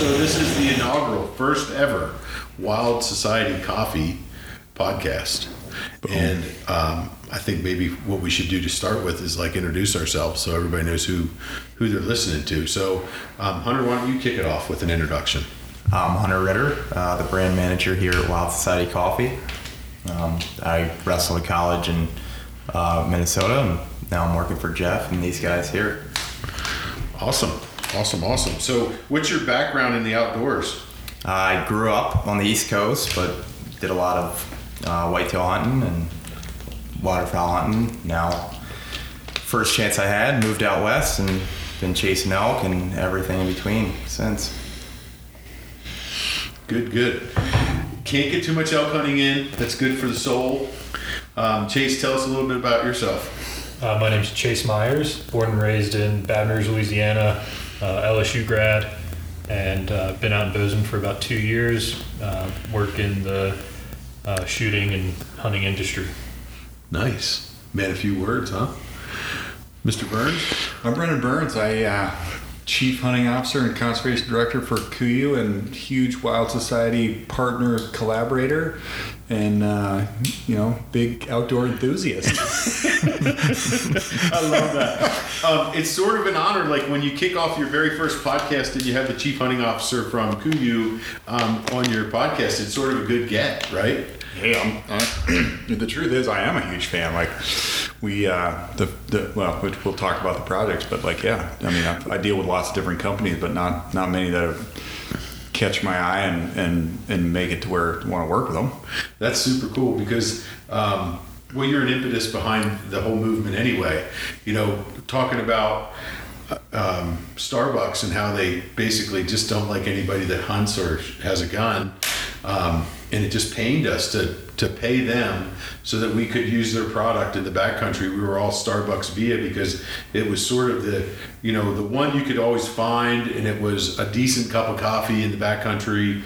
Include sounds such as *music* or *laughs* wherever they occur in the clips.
So this is the inaugural, first ever Wild Society Coffee podcast, and um, I think maybe what we should do to start with is like introduce ourselves so everybody knows who who they're listening to. So, um, Hunter, why don't you kick it off with an introduction? I'm Hunter Ritter, uh, the brand manager here at Wild Society Coffee. Um, I wrestled at college in uh, Minnesota, and now I'm working for Jeff and these guys here. Awesome, awesome, awesome. So, what's your background in the outdoors? I grew up on the East Coast, but did a lot of uh, whitetail hunting and waterfowl hunting. Now, first chance I had, moved out west and been chasing elk and everything in between since. Good, good. Can't get too much elk hunting in. That's good for the soul. Um, Chase, tell us a little bit about yourself. Uh, my name's Chase Myers, born and raised in Baton Rouge, Louisiana, LSU grad, and uh, been out in Bozeman for about two years. Uh, work in the uh, shooting and hunting industry. Nice. Man, a few words, huh? Mr. Burns? I'm Brendan Burns. I uh, chief hunting officer and conservation director for KUIU and huge Wild Society partner collaborator, and uh, you know, big outdoor enthusiast. *laughs* I love that. Um, it's sort of an honor, like when you kick off your very first podcast and you have the chief hunting officer from KUIU um, on your podcast. It's sort of a good get, right? Hey, I'm, uh, *clears throat* the truth is, I am a huge fan. Like we, uh, the the well, which we'll talk about the projects, but like yeah, I mean, I, I deal with lots of different companies, but not not many that. Have catch my eye and, and, and make it to where I want to work with them. That's super cool because, um, well, you're an impetus behind the whole movement anyway. You know, talking about um, Starbucks and how they basically just don't like anybody that hunts or has a gun. Um, and it just pained us to, to pay them so that we could use their product in the backcountry. We were all Starbucks via because it was sort of the, you know, the one you could always find, and it was a decent cup of coffee in the backcountry.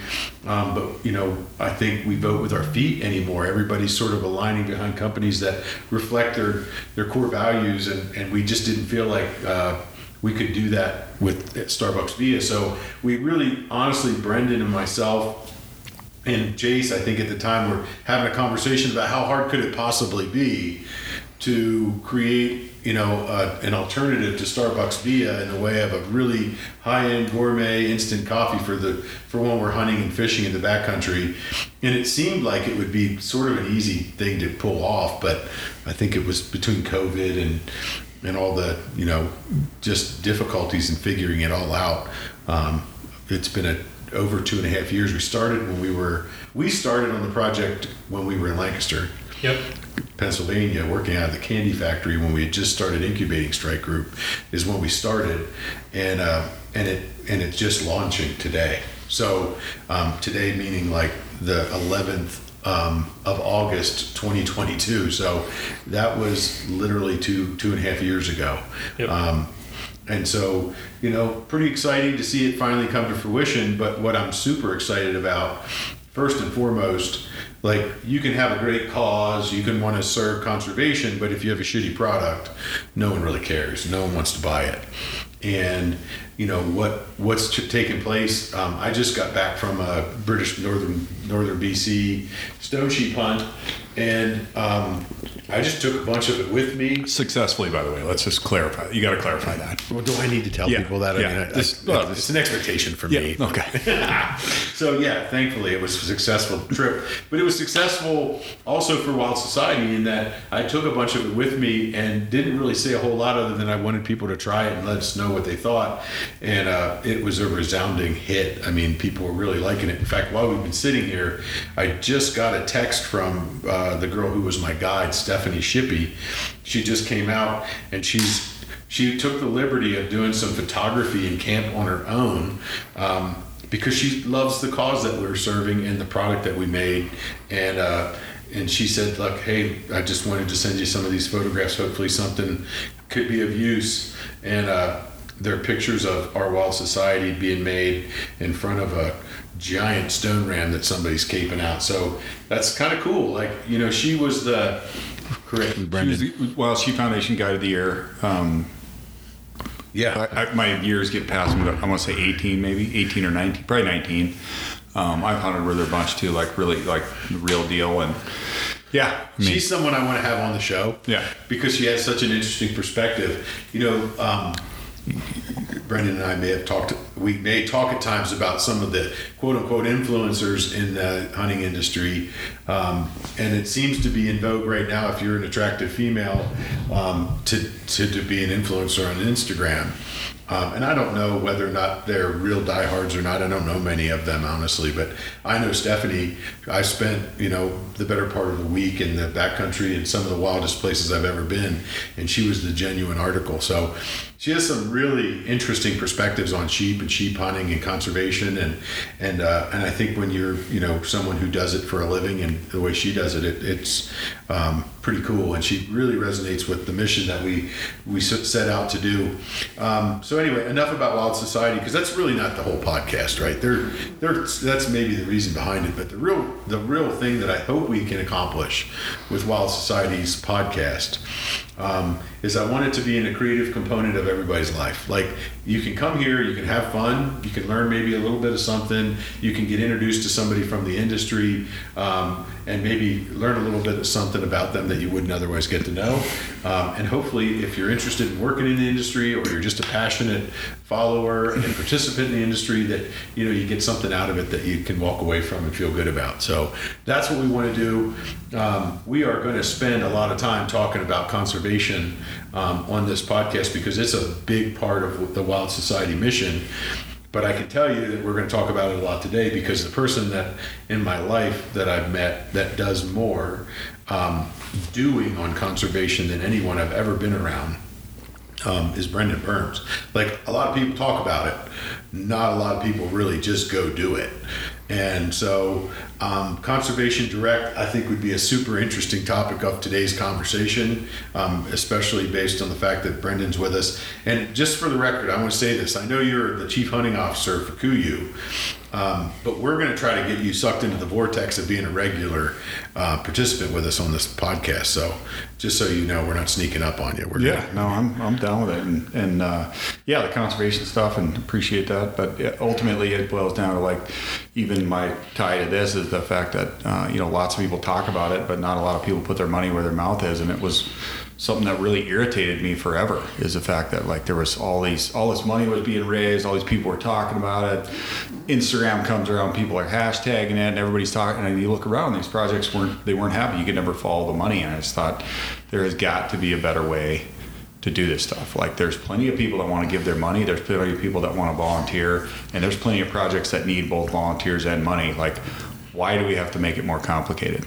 Um, but you know, I think we vote with our feet anymore. Everybody's sort of aligning behind companies that reflect their their core values, and, and we just didn't feel like. Uh, we could do that with Starbucks Via. So we really, honestly, Brendan and myself and Jace, I think at the time were having a conversation about how hard could it possibly be to create, you know, uh, an alternative to Starbucks Via in the way of a really high-end gourmet instant coffee for the for when we're hunting and fishing in the backcountry. And it seemed like it would be sort of an easy thing to pull off, but I think it was between COVID and and all the you know just difficulties in figuring it all out. Um, it's been a over two and a half years. We started when we were we started on the project when we were in Lancaster, Yep. Pennsylvania, working out of the candy factory when we had just started incubating Strike Group is when we started, and uh, and it and it's just launching today. So um, today meaning like the 11th um, of August 2022. So that was literally two two and a half years ago. Yep. Um, and so, you know, pretty exciting to see it finally come to fruition. But what I'm super excited about, first and foremost, like you can have a great cause, you can want to serve conservation, but if you have a shitty product, no one really cares. No one wants to buy it. And you know what what's taking place. Um, I just got back from a British northern northern BC stone sheep hunt, and um, I just took a bunch of it with me. Successfully, by the way. Let's just clarify. You got to clarify that. Well, do I need to tell Yeah, people that? I yeah. mean, I, This- I- well, it's an expectation for Yeah. me. Okay. *laughs* So yeah, thankfully it was a successful trip, but it was successful also for Wild Society in that I took a bunch of it with me and didn't really say a whole lot other than I wanted people to try it and let us know what they thought, and uh, it was a resounding hit. I mean, people were really liking it. In fact, while we've been sitting here, I just got a text from uh, the girl who was my guide, Stephanie Shippey. She just came out and she's she took the liberty of doing some photography in camp on her own um, because she loves the cause that we're serving and the product that we made. And uh, and she said look hey i just wanted to send you some of these photographs. Hopefully something could be of use. And uh, they're pictures of our wild society being made in front of a giant stone ram that somebody's caping out. So that's kind of cool. Like you know she was the correct me She brendan was the Wild Sheep Foundation Guide of the Year. Um, Yeah. I, I, my years get past. I'm gonna say 18, maybe 18 or 19, probably 19. Um, I've hunted with her a bunch too, like really, like the real deal. And yeah, I mean, She's someone I want to have on the show. Yeah. Because she has such an interesting perspective. You know, um, Brendan and I may have talked, we may talk at times about some of the quote unquote influencers in the hunting industry. Um, and it seems to be in vogue right now if you're an attractive female um, to, to, to be an influencer on Instagram. Um, and I don't know whether or not they're real diehards or not. I don't know many of them, honestly. But I know Stephanie. I spent, you know, the better part of the week in the backcountry and some of the wildest places I've ever been. And she was the genuine article. So she has some really interesting perspectives on sheep and sheep hunting and conservation. And and uh, and I think when you're, you know, someone who does it for a living and the way she does it, it it's um, pretty cool. And she really resonates with the mission that we we set out to do. Um, so anyway, enough about Wild Society because that's really not the whole podcast, right? They're, they're, that's maybe the reason behind it, but the real the real thing that I hope we can accomplish with Wild Society's podcast um, is I want it to be in a creative component of everybody's life. Like you can come here, you can have fun, you can learn maybe a little bit of something, you can get introduced to somebody from the industry, um, and maybe learn a little bit of something about them that you wouldn't otherwise get to know. Um, and hopefully, if you're interested in working in the industry or you're just a passionate follower and participant in the industry, that you know you get something out of it that you can walk away from and feel good about. So that's what we want to do. Um, we are going to spend a lot of time talking about conservation um, on this podcast because it's a big part of the Wild Society mission. But I can tell you that we're going to talk about it a lot today because the person that in my life that I've met that does more um, doing on conservation than anyone I've ever been around um, is Brendan Burns. Like a lot of people talk about it, not a lot of people really just go do it. And so, um, Conservation Direct, I think, would be a super interesting topic of today's conversation, um, especially based on the fact that Brendan's with us. And just for the record, I want to say this I know you're the chief hunting officer for KUIU, um, but we're going to try to get you sucked into the vortex of being a regular uh, participant with us on this podcast. So, just so you know, we're not sneaking up on you. We're yeah, gonna, no, I'm, I'm down with it. And, and uh, yeah, the conservation stuff and appreciate that. But ultimately, it boils down to like, even my tie to this is the fact that, uh, you know, lots of people talk about it, but not a lot of people put their money where their mouth is. And it was something that really irritated me forever is the fact that like there was all these all this money was being raised all these people were talking about it. Instagram comes around people are hashtagging it and everybody's talking and you look around these projects weren't they weren't happening you could never follow the money and i just thought there has got to be a better way to do this stuff. Like there's plenty of people that want to give their money there's plenty of people that want to volunteer and there's plenty of projects that need both volunteers and money. Like why do we have to make it more complicated?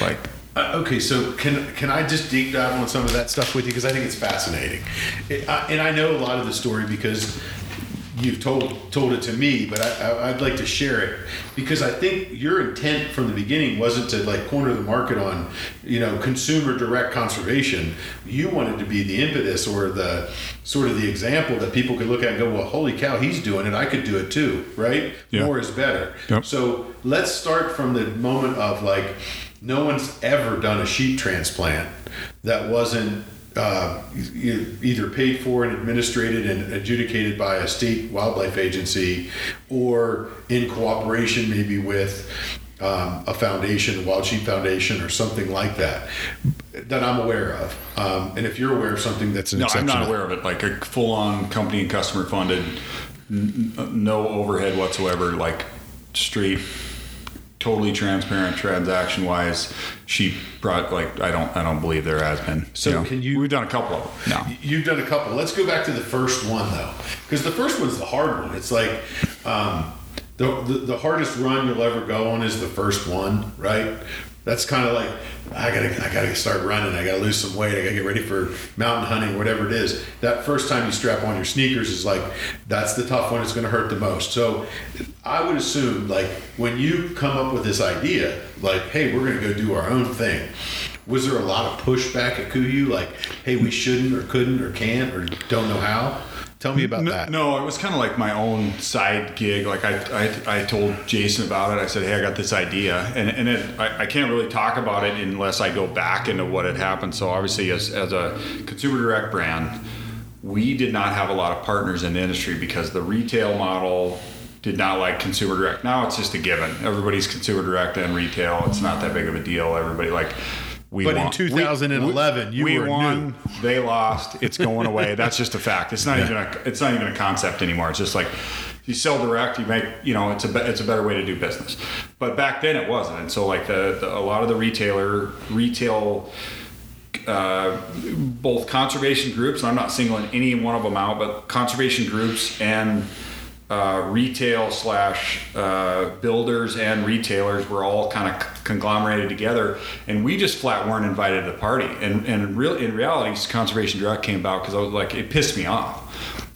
Like Uh, okay, so can can I just deep dive on some of that stuff with you because I think it's fascinating, it, I, and I know a lot of the story because you've told told it to me, but I, I'd like to share it because I think your intent from the beginning wasn't to like corner the market on you know consumer direct conservation. You wanted to be the impetus or the sort of the example that people could look at and go, well, holy cow, he's doing it. I could do it too, right? Yeah. More is better. Yep. So let's start from the moment of like no one's ever done a sheep transplant that wasn't uh, either paid for and administrated and adjudicated by a state wildlife agency or in cooperation maybe with um, a foundation, the Wild Sheep Foundation, or something like that, that I'm aware of. Um, and if you're aware of something that's an No, I'm not aware of it. Like a full-on company and customer funded, n- no overhead whatsoever. Like straight, totally transparent transaction wise. she brought like I don't I don't believe there has been. So can you- We've done a couple of them. No. You've done a couple. Let's go back to the first one though, because the first one's the hard one. It's like um, the, the the hardest run you'll ever go on is the first one, right? That's kind of like I gotta I gotta start running. I gotta lose some weight. I gotta get ready for mountain hunting, whatever it is. That first time you strap on your sneakers is like that's the tough one. It's gonna hurt the most. So I would assume like when you come up with this idea, like hey, we're gonna go do our own thing. Was there a lot of pushback at KUIU, like, hey, we shouldn't or couldn't or can't or don't know how? Tell me about No, that. no, it was kind of like my own side gig. Like I, I, I told Jason about it. I said, "Hey, I got this idea," and and it, I, I can't really talk about it unless I go back into what had happened. So obviously, as as a consumer direct brand, we did not have a lot of partners in the industry because the retail model did not like consumer direct. Now it's just a given. Everybody's consumer direct and retail. It's not that big of a deal. Everybody like we But in 2011, we, you we were won. They lost. It's going away. That's just a fact. It's not Yeah. even a. It's not even a concept anymore. It's just like you sell direct. You make. You know, it's a. It's a better way to do business. But back then it wasn't. And so like the, the a lot of the retailer retail uh, both conservation groups, and I'm not singling any one of them out, but conservation groups and uh, retail slash uh, builders and retailers were all kind of conglomerated together, and we just flat weren't invited to the party. And and real in reality, conservation direct came about because I was like, it pissed me off.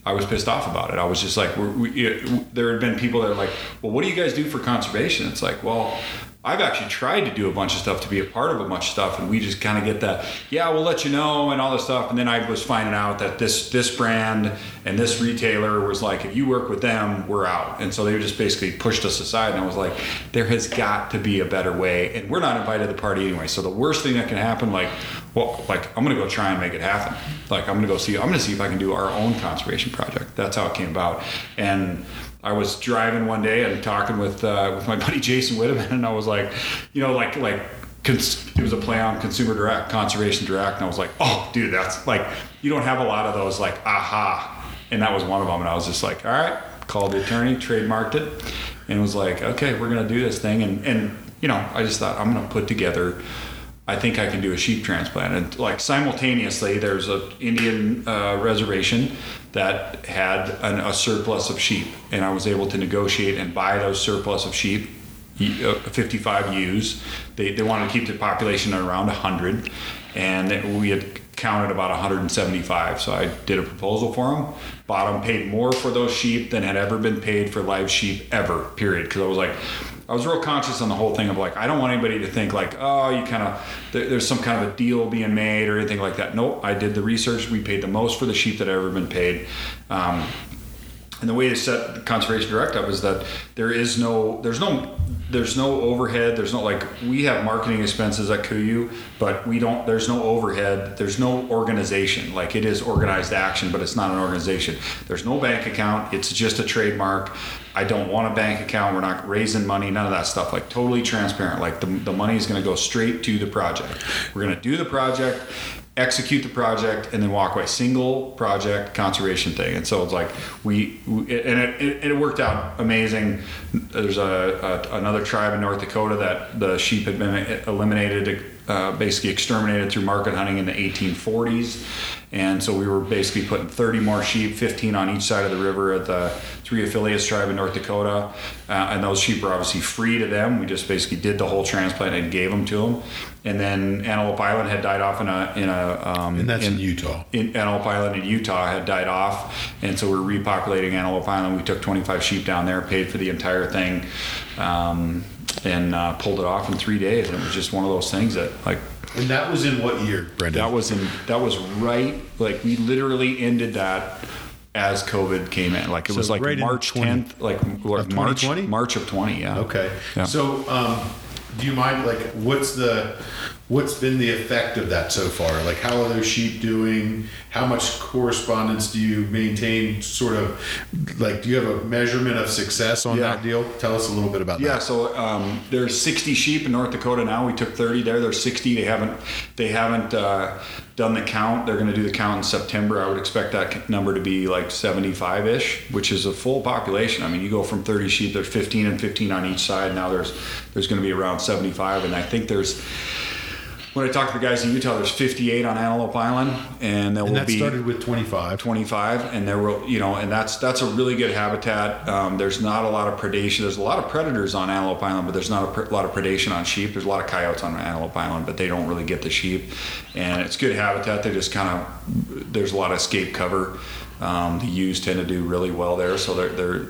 I was pissed off about it. I was just like, we, it, there had been people that were like, well, what do you guys do for conservation? It's like, well, I've actually tried to do a bunch of stuff to be a part of a bunch of stuff, and we just kind of get that, yeah, we'll let you know and all this stuff. And then I was finding out that this this brand and this retailer was like, if you work with them, we're out. And so they just basically pushed us aside. And I was like, there has got to be a better way, and we're not invited to the party anyway. So the worst thing that can happen, like, well, like I'm gonna go try and make it happen. Like I'm gonna go see, I'm gonna see if I can do our own conservation project. That's how it came about, and. I was driving one day and talking with uh, with my *laughs* buddy Jason Whitteman, and I was like, you know, like like it was a play on consumer direct, conservation direct, and I was like, oh, dude, that's like you don't have a lot of those like aha, and that was one of them, and I was just like, all right, called the attorney, trademarked it, and was like, okay, we're gonna do this thing, and and you know, I just thought I'm gonna put together. I think I can do a sheep transplant. And like simultaneously, there's a Indian uh, reservation that had an, a surplus of sheep, and I was able to negotiate and buy those surplus of sheep, uh, 55 ewes. They, they wanted to keep the population at around 100, and we had counted about 175. So I did a proposal for them, bought them, paid more for those sheep than had ever been paid for live sheep ever. Period. Because I was like, I was real conscious on the whole thing of like, I don't want anybody to think like, oh, you kind of there, there's some kind of a deal being made or anything like that. Nope. I did the research. We paid the most for the sheep that had ever been paid. Um, and the way to set conservation direct up is that there is no there's no there's no overhead. There's no like we have marketing expenses at KUIU but we don't there's no overhead. There's no organization. Like it is organized action but it's not an organization. There's no bank account. It's just a trademark. I don't want a bank account. We're not raising money none of that stuff. Like totally transparent. Like the, the money is going to go straight to the project. We're going to do the project execute the project and then walk away. Single project conservation thing. And so it's like we, we and it, it, it worked out amazing. There's a, a another tribe in north dakota that the sheep had been eliminated uh, basically exterminated through market hunting in the 1840s and so we were basically putting 30 more sheep 15 on each side of the river at the three affiliates tribe in north dakota. Uh, and those sheep are obviously free to them. We just basically did the whole transplant and gave them to them and then antelope island had died off in a in a um, And that's in Utah. in Antelope Island in Utah had died off, and so we're repopulating Antelope Island. We took 25 sheep down there, paid for the entire thing, um, and uh, pulled it off in three days. And it was just one of those things that like And that was in what year, Brendan? that was in that was right like we literally ended that as COVID came in. Like it So was like right March 10th, like, like March 2020? March of 20. Yeah. Okay. Yeah. So, um, do you mind like what's the what's been the effect of that so far? Like, how are those sheep doing? How much correspondence do you maintain? Sort of like, do you have a measurement of success on Yeah. that deal? Tell us a little bit about Yeah, that. Yeah, so um, there's 60 sheep in North Dakota now. We took 30 there. There's 60. They haven't they haven't uh, done the count. They're going to do the count in September. I would expect that number to be like 75 ish, which is a full population. I mean, you go from 30 sheep. There's 15 and 15 on each side. Now there's there's going to be around 75, and I think there's. When I talk to the guys in Utah, there's 58 on Antelope Island, and there And will that be started with 25. 25 and there will you know and that's that's a really good habitat um, there's not a lot of predation there's a lot of predators on antelope island but there's not a pr- lot of predation on sheep there's a lot of coyotes on antelope island but they don't really get the sheep and it's good habitat they just kind of there's a lot of escape cover um, the ewes tend to do really well there so they're they're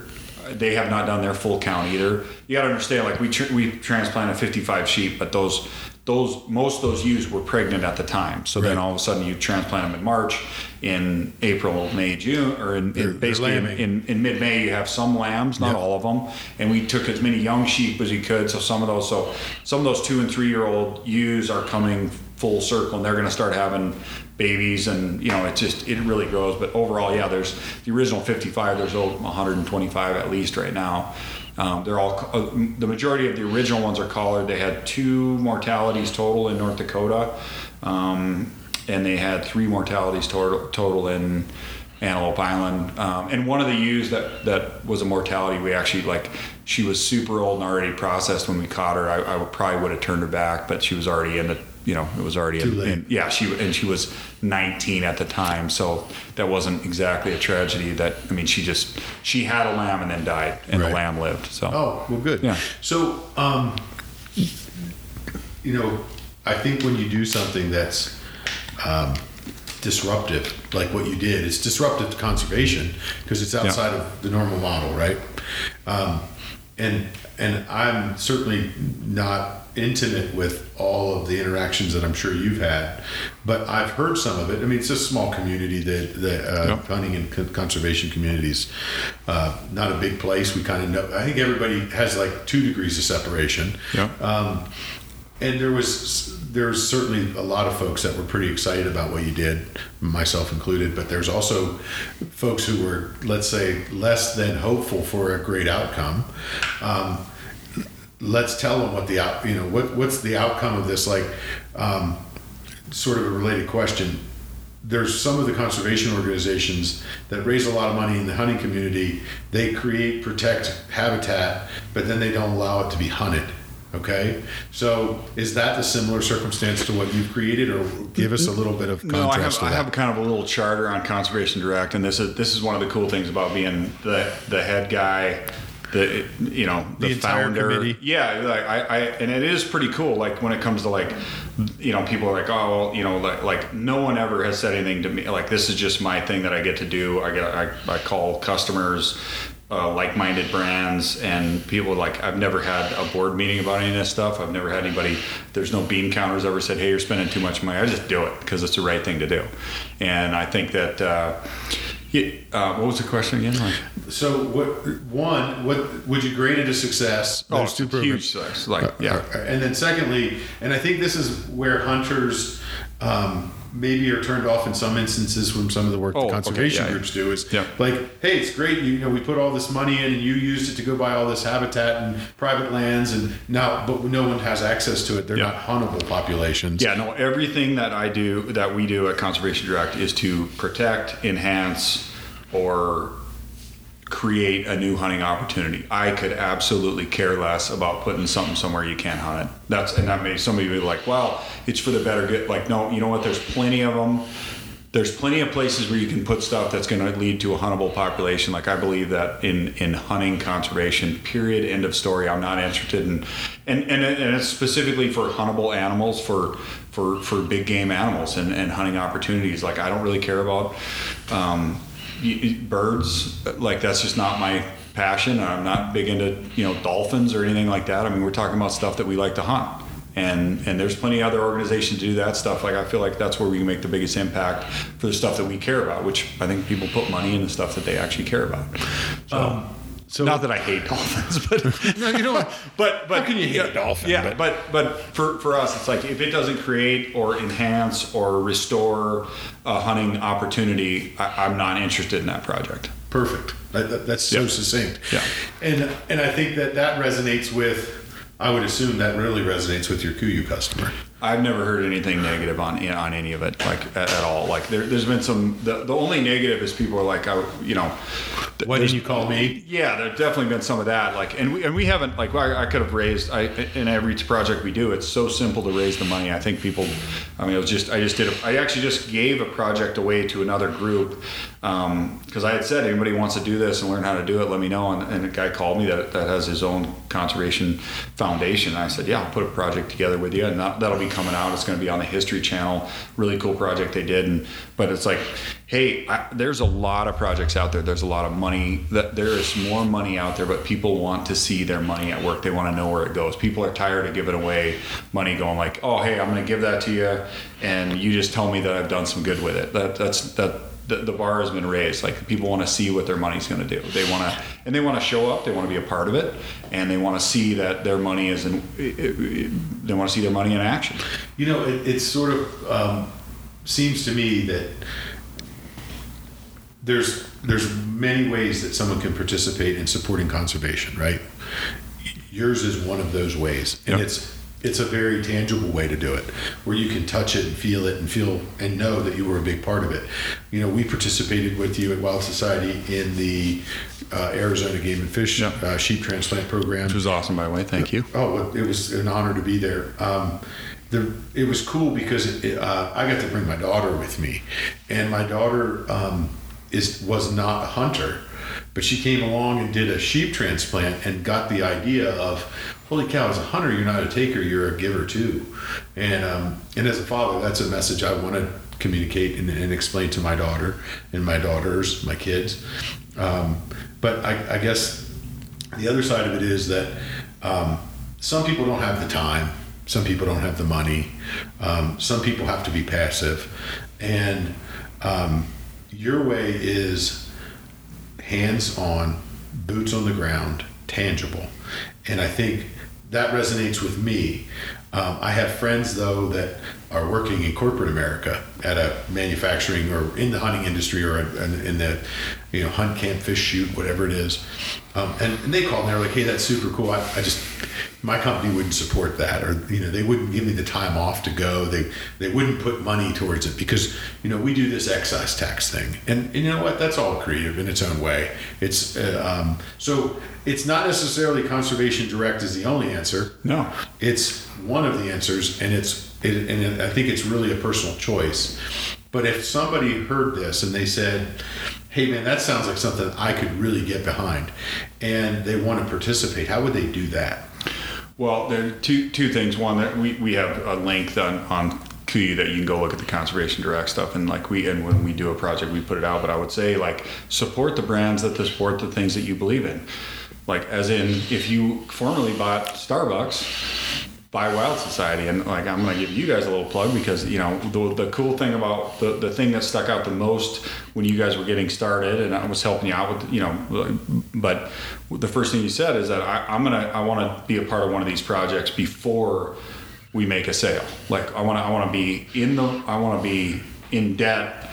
they have not done their full count either. You got to understand, like we tr- we transplanted 55 sheep, but those those most of those ewes were pregnant at the time. So then all of a sudden you transplant them in March, in April, May, June, or in, in basically in, in, in mid May you have some lambs, not Yep. all of them, and we took as many young sheep as we could. So some of those, so some of those two and three year old ewes are coming full circle, and they're going to start having babies, and you know, it just it really grows. But overall, yeah, there's the original 55. There's over 125 at least right now. Um, they're all uh, the majority of the original ones are collared. They had two mortalities total in North Dakota, um, and they had three mortalities total, total in Antelope Island. Um, and one of the ewes that that was a mortality, we actually like she was super old and already processed when we caught her. I, I would, probably would have turned her back, but she was already in the you know it was already Too in, late. in yeah she and she was 19 at the time, so that wasn't exactly a tragedy. That I mean she just she had a lamb and then died, and Right. the lamb lived. So Oh, well, good. Yeah. So, um, you know, I think when you do something that's um, disruptive, like what you did, it's disruptive to conservation because it's outside of the normal model, right? Um, and and I'm certainly not intimate with all of the interactions that I'm sure you've had, but I've heard some of it. I mean, it's a small community, that the uh, Yep. hunting and con- conservation communities. Uh, not a big place. We kind of know. I think everybody has like two degrees of separation. Yeah. Um, and there was there's certainly a lot of folks that were pretty excited about what you did, myself included. But there's also folks who were, let's say, less than hopeful for a great outcome. Um, let's tell them what the out, you know, what what's the outcome of this? Like, um, sort of a related question. There's some of the conservation organizations that raise a lot of money in the hunting community. They create, protect habitat, but then they don't allow it to be hunted. Okay, so is that the similar circumstance to what you've created, or give us a little bit of No, I have, I have kind of a little charter on Conservation Direct, and this is this is one of the cool things about being the the head guy, the you know the, The founder. committee. Yeah, like I, I and it is pretty cool. Like when it comes to like, you know, people are like, oh, well, you know, like like no one ever has said anything to me. Like this is just my thing that I get to do. I get I, I call customers. Uh, like-minded brands and people like I've never had a board meeting about any of this stuff. I've never had anybody. There's no bean counters ever said, "Hey, you're spending too much money." I just do it because it's the right thing to do. And I think that. Uh, it, uh, what was the question again? Like, So, what one? What would you grade it a success? oh, Those two huge success. Like, yeah. Uh, And then secondly, and I think this is where hunters um, maybe are turned off in some instances from some of the work Oh, the okay, conservation yeah, groups do is yeah. like, hey, it's great. You, know, we put all this money in, and you used it to go buy all this habitat and private lands, and now, but no one has access to it. They're Yeah. not huntable populations. Yeah, no, everything that I do, that we do at Conservation Direct is to protect, enhance, or create a new hunting opportunity. I could absolutely care less about putting something somewhere you can't hunt it. That's, and that may, somebody be like, well, it's for the better good. Like, no, you know what? There's plenty of them. There's plenty of places where you can put stuff that's going to lead to a huntable population. Like I believe that in in hunting conservation, period, end of story. I'm not interested in, and and, and it's specifically for huntable animals, for for for big game animals and, and hunting opportunities. Like I don't really care about um, birds. Like that's just not my passion. I'm not big into you know dolphins or anything like that. I mean, we're talking about stuff that we like to hunt and and there's plenty of other organizations to do that stuff. Like I feel like that's where we can make the biggest impact for the stuff that we care about, which I think people put money in the stuff that they actually care about. So, um, so- not that I hate dolphins, but *laughs* No, you know what? but but How can you hate a dolphin? Yeah, but but for for us, it's like if it doesn't create or enhance or restore a hunting opportunity, I, I'm not interested in that project. Perfect. That, that- that's so Yeah. succinct. Yeah. And and I think that that resonates with. I would assume that really resonates with your KUIU customer. I've never heard anything negative on on any of it, like at, at all. Like there, there's been some. The, the only negative is people are like, I, you know, th- Why didn't you call me? Yeah, there's definitely been some of that. Like, and we and we haven't like I, I could have raised. I in every project we do, it's so simple to raise the money. I think people. I mean, it was just I just did. A, I actually just gave a project away to another group um, because I had said anybody wants to do this and learn how to do it, let me know. And, and a guy called me that that has his own conservation foundation. And I said, yeah, I'll put a project together with you, and that, that'll be coming out. It's going to be on the History Channel. Really cool project they did. And but it's like, hey, I, there's a lot of projects out there. There's a lot of money. That there is more money out there, but people want to see their money at work. They want to know where it goes. People are tired of giving away money, going like, oh, hey, I'm going to give that to you, and you just tell me that I've done some good with it. That that's that the, the bar has been raised. Like people want to see what their money's going to do. They want to, and they want to show up. They want to be a part of it, and they want to see that their money is in. They want to see their money in action. You know, it, it's sort of um, seems to me that there's there's many ways that someone can participate in supporting conservation, right? Yours is one of those ways, and Yep. it's it's a very tangible way to do it, where you can touch it and feel it and feel and know that you were a big part of it. You know, we participated with you at Wild Society in the uh, Arizona Game and Fish uh, sheep transplant program. Which was awesome, by the way. Thank you. Oh, it was an honor to be there. Um, the, it was cool because it, uh, I got to bring my daughter with me, and my daughter um, is was not a hunter, but she came along and did a sheep transplant and got the idea of, holy cow! As a hunter, you're not a taker; you're a giver too. And um, and as a father, that's a message I want to communicate and, and explain to my daughter and my daughters, my kids. Um, but I, I guess the other side of it is that um, some people don't have the time some people don't have the money um, some people have to be passive and um, your way is hands on boots on the ground tangible and i think that resonates with me. Um, i have friends though that are working in corporate america at a manufacturing or in the hunting industry or in, the you know hunt camp fish shoot whatever it is. Um, and, and they called and they're like hey that's super cool. I, I just my company wouldn't support that or you know they wouldn't give me the time off to go. They they wouldn't put money towards it because you know we do this excise tax thing. And, and you know what? That's all creative in its own way. It's uh, um, so it's not necessarily conservation direct is the only answer. No. it's one of the answers and it's it, and i think it's really a personal choice. But if somebody heard this and they said hey man that sounds like something i could really get behind and they want to participate how would they do that Well, there are two two things. One that we, we have a link on on KUIU that you can go look at the conservation direct stuff and like we and when we do a project we put it out. But I would say like support the brands that support the things that you believe in. Like as in if you formerly bought Starbucks, buy Wild Society and like I'm gonna give you guys a little plug because you know the, the cool thing about the, the thing that stuck out the most when you guys were getting started and I was helping you out with you know but the first thing you said is that I, I'm gonna I want to be a part of one of these projects before we make a sale. Like I want to I want to be in the I want to be in debt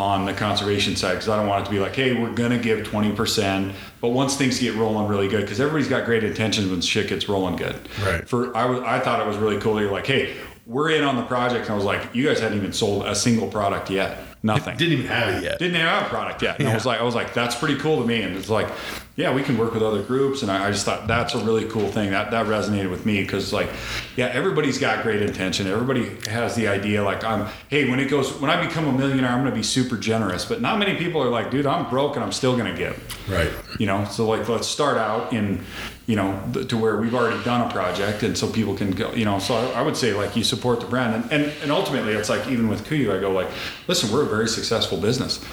on the conservation side because I don't want it to be like, hey, we're gonna give twenty percent, but once things get rolling really good, because everybody's got great intentions when shit gets rolling good. Right. For I was, I thought it was really cool. You're like, hey, we're in on the project, and I was like, you guys hadn't even sold a single product yet, nothing. didn't even have it yet. Didn't have a product yet, and I was like, I was like, that's pretty cool to me, and it's like, yeah, we can work with other groups, and I, I just thought that's a really cool thing. That that resonated with me because like, yeah, everybody's got great intention, everybody has the idea like I'm, hey, when it goes, when I become a millionaire, I'm gonna be super generous, but not many people are like, dude, I'm broke and I'm still gonna give. Right. You know so like let's start out in you know th- to where we've already done a project and so people can go you know so I, I would say like you support the brand and, and and ultimately it's like even with KUIU i go like listen we're a very successful business.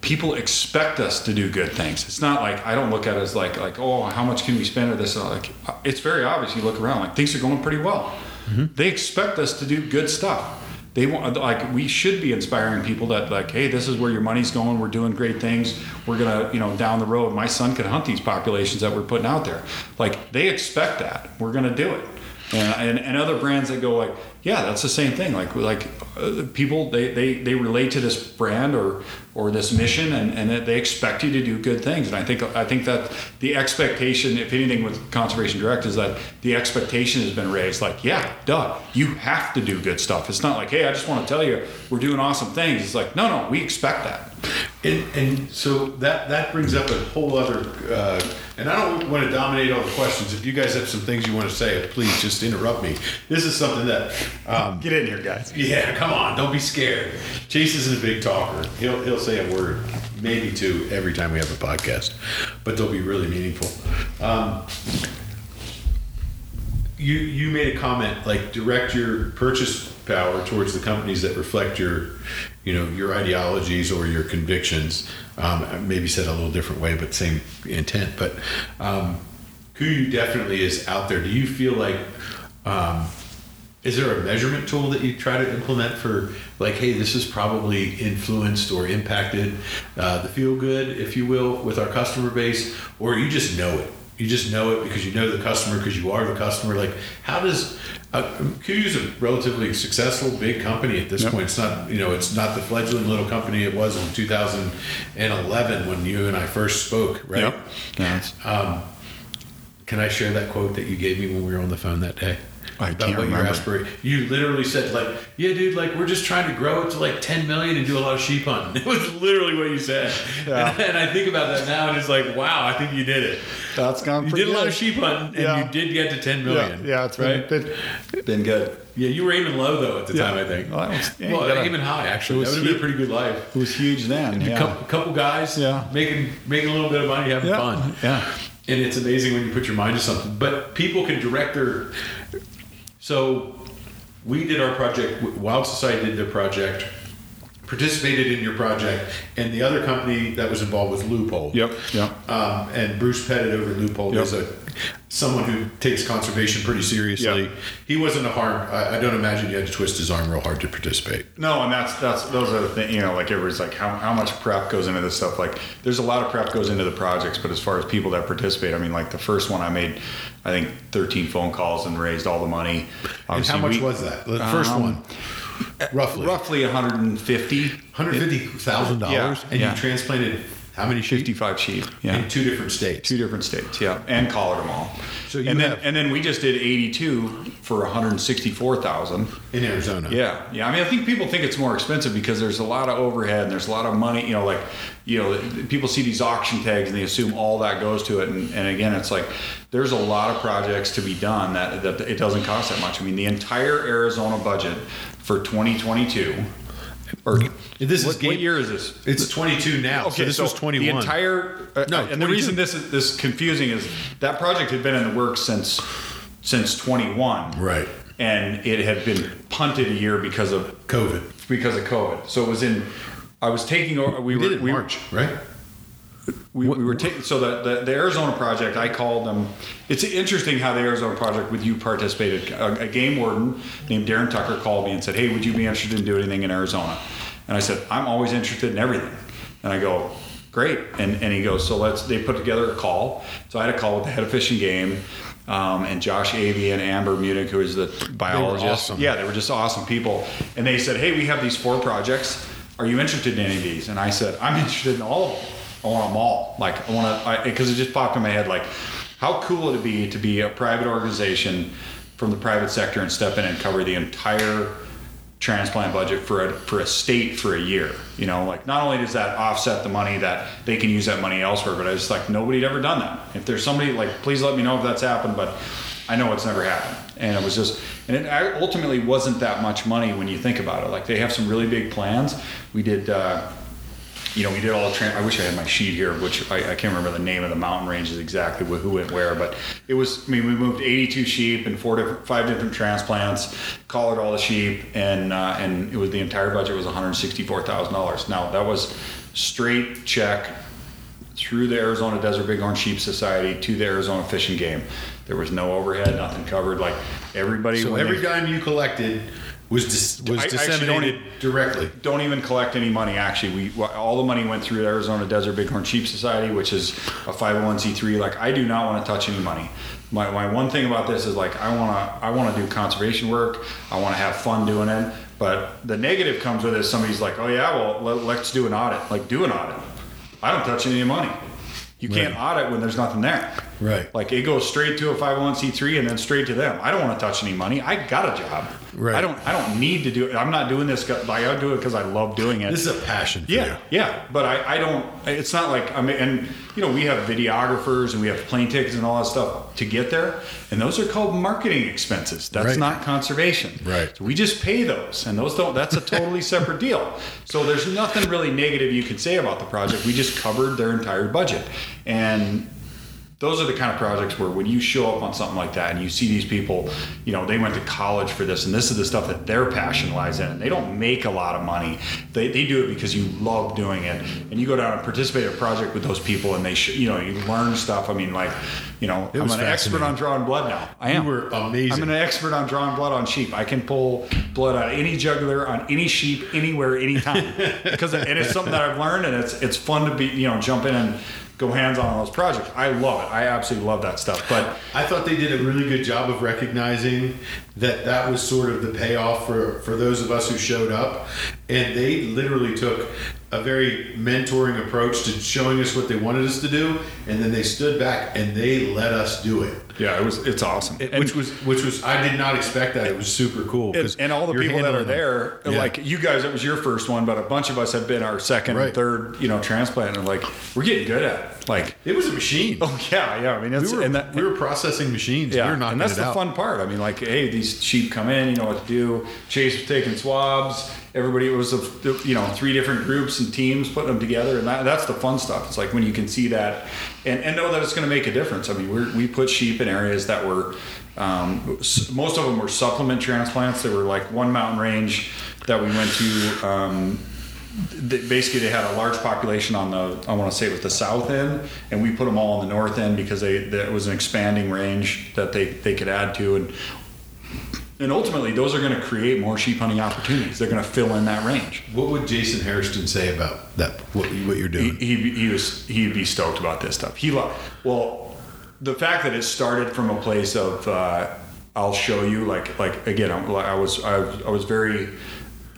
People expect us to do good things. It's not like i don't look at it as like like oh how much can we spend at this? Like uh, it's very obvious you look around like things are going pretty well. Mm-hmm. They expect us to do good stuff they want like we should be inspiring people that like hey this is where your money's going we're doing great things we're gonna you know down the road my son could hunt these populations that we're putting out there. Like they expect that we're gonna do it. And, and, and other brands that go like yeah that's the same thing like like uh, people they, they they relate to this brand or or this mission and, and that they expect you to do good things and i think i think that the expectation if anything with conservation direct is that the expectation has been raised like yeah duh you have to do good stuff it's not like hey i just want to tell you we're doing awesome things it's like no no we expect that And, and so that that brings up a whole other, uh, and I don't want to dominate all the questions. If you guys have some things you want to say, please just interrupt me. This is something that, um, get in here guys yeah, come on, don't be scared. Chase isn't a big talker. He'll he'll say a word, maybe two, every time we have a podcast, but they'll be really meaningful. Um, you you made a comment like direct your purchase power towards the companies that reflect your you know your ideologies or your convictions um, maybe said a little different way but same intent but um, KUIU definitely is out there do you feel like um, is there a measurement tool that you try to implement for like hey this is probably influenced or impacted uh, the feel good if you will with our customer base or you just know it you just know it because you know the customer because you are the customer like how does Uh, KUIU's a relatively successful big company at this Yep. point. It's not, you know, it's not the fledgling little company it was in 2011 when you and I first spoke, right? Yep. Yeah, Um, can I share that quote that you gave me when we were on the phone that day? I About can't what your remember. aspira- You literally said like, "Yeah, dude, like we're just trying to grow it to like 10 million and do a lot of sheep hunting." *laughs* It was literally what you said. Yeah. And, and I think about that now, and it's like, wow, I think you did it. That's gone You pretty did a lot of sheep hunting, and Yeah. you did get to 10 million. Yeah, million. yeah, it's right. been, been, been good. Yeah, you were aiming low though at the Yeah. time, I think. Well, that was- yeah, well, gotta- aiming high actually. it That would have been a pretty good life. It was huge then. A Yeah. couple, couple guys, Yeah. making making a little bit of money, having yeah. fun. Yeah. and it's amazing when you put your mind to something. But people can direct their. So, we did our project. Wild Society did their project, participated in your project, and the other company that was involved was Leupold. Yep. Yep. Um, and Bruce Pettet over Leupold Yep. is a someone who takes conservation pretty seriously. He wasn't a hard. I, I don't imagine you had to twist his arm real hard to participate. No, and that's that's those are the things. You know, like everybody's like, how, how much prep goes into this stuff? Like, there's a lot of prep goes into the projects, but as far as people that participate, I mean, like the first one I made, I think 13 phone calls and raised all the money. And how much we- was that? The first Um, one, roughly. Roughly 150. Hundred fifty thousand dollars, and yeah. you transplanted how many sheep 55 sheep. Yeah. in two different states? Two different states, yeah, and collared them all. So you and then have- and then we just did 82 for 164,000. in Arizona. Yeah, yeah. I mean, I think people think it's more expensive because there's a lot of overhead and there's a lot of money. You know, like you know, people see these auction tags and they assume all that goes to it. And, and again, it's like there's a lot of projects to be done that that it doesn't cost that much. I mean, the entire Arizona budget for 2022. Or This is what, game- what year is this? It's twenty-two now. so this was twenty-one. The entire uh, No, and the reason this is this confusing is that project had been in the works since since 21, right. and it had been punted a year because of COVID. because of COVID. So it was in. I was taking over. We, We were did it in we, March, right? We, we were taking. So the, the the Arizona project, I called them. It's interesting how the Arizona project with you participated. A, a game warden named Darren Tucker called me and said, "Hey, would you be interested in doing anything in Arizona?" And I said, "I'm always interested in everything." And I go, "Great." And and he goes, "So let's." They put together a call. So I had a call with the head of fishing game. Um, and Josh Avey and Amber Munig, who is the biologist. awesome. Yeah, they were just awesome people. And they said, "Hey, we have these four projects. Are you interested in any of these?" And I said, "I'm *laughs* interested in all of them. I want them all. Like, I want to, because it just popped in my head. Like, how cool would it be to be a private organization from the private sector and step in and cover the entire transplant budget for a for a state for a year? You know, like not only does that offset the money that they can use that money elsewhere, but I just like nobody'd ever done that. If there's somebody like, please let me know if that's happened. But I know it's never happened, and it was just, and it ultimately wasn't that much money when you think about it. Like they have some really big plans. We did. Uh, you know, we did all the. Tra- I wish I had my sheet here, which I, I can't remember the name of the mountain ranges exactly, wh- who went where, but it was. I mean, we moved 82 sheep and four different, five different transplants, collared all the sheep, and uh, and it was the entire budget was 164 thousand dollars. Now that was straight check through the Arizona Desert Bighorn Sheep Society to the Arizona Fish and Game. There was no overhead, nothing covered. Like everybody. So every they- dime you collected was dis- was I- actually don't even- directly. don't even collect any money. Actually, we all the money went through the Arizona Desert Bighorn Sheep Society, which is a 501c3. Like I do not want to touch any money. My, my one thing about this is like I want to I want to do conservation work. I want to have fun doing it. But the negative comes with it. Somebody's like, oh yeah, well let, let's do an audit. Like do an audit. I don't touch any money. You can't audit when there's nothing there. Right. Like it goes straight to a 501c3 and then straight to them. I don't want to touch any money. I got a job. Right. I don't. I don't need to do it. I'm not doing this. Like I do it because I love doing it. This is a passion for yeah, you. yeah. But I, I don't. It's not like I mean, and you know, we have videographers and we have plane tickets and all that stuff to get there, and those are called marketing expenses. That's Right. not conservation. Right. So we just pay those, and those don't. That's a totally separate deal. So there's nothing really negative you could say about the project. We just covered their entire budget, and those are the kind of projects where when you show up on something like that and you see these people, you know, they went to college for this and this is the stuff that their passion lies in. They don't make a lot of money. They, they do it because you love doing it. And you go down and participate in a project with those people and they, sh- you know, you learn stuff. I mean, like, you know, I'm an expert on drawing blood now. I am. You were amazing. I'm an expert on drawing blood on sheep. I can pull blood out of any jugular on any sheep anywhere, anytime. *laughs* because and it's something that I've learned and it's it's fun to be, you know, jump in and go hands on on those projects. I love it. I absolutely love that stuff. But I thought they did a really good job of recognizing that that was sort of the payoff for, for those of us who showed up. And they literally took a very mentoring approach to showing us what they wanted us to do. And then they stood back and they let us do it. Yeah, it was it's awesome. It- which was which was I did not expect that. It was super cool. and, and all the people that are there, Yeah. like you guys, it was your first one, but a bunch of us have been our second, Right. and third, you know, transplant, and like we're getting good at it. Like, It was a machine. *laughs* oh yeah, yeah. I mean, it's we were and that, we were processing machines. yeah, we were knocking and that's it the out. fun part. I mean, like, hey, these sheep come in, you know what to do. Chase was taking swabs. Everybody it was, you know, three different groups and teams putting them together, and that, that's the fun stuff. It's like when you can see that and, and know that it's going to make a difference. I mean, we put sheep in areas that were, um, most of them were supplement transplants. There were like one mountain range that we went to. Um, basically they had a large population on the I want to say it was the south end, and we put them all on the north end because they that was an expanding range that they they could add to, and and ultimately those are going to create more sheep hunting opportunities. They're going to fill in that range. What would Jason Hairston say about that? What, what you're doing? he, he was he'd be stoked about this stuff. He lo- well, the fact that it started from a place of uh, I'll show you like like again I, I was I, was- I was very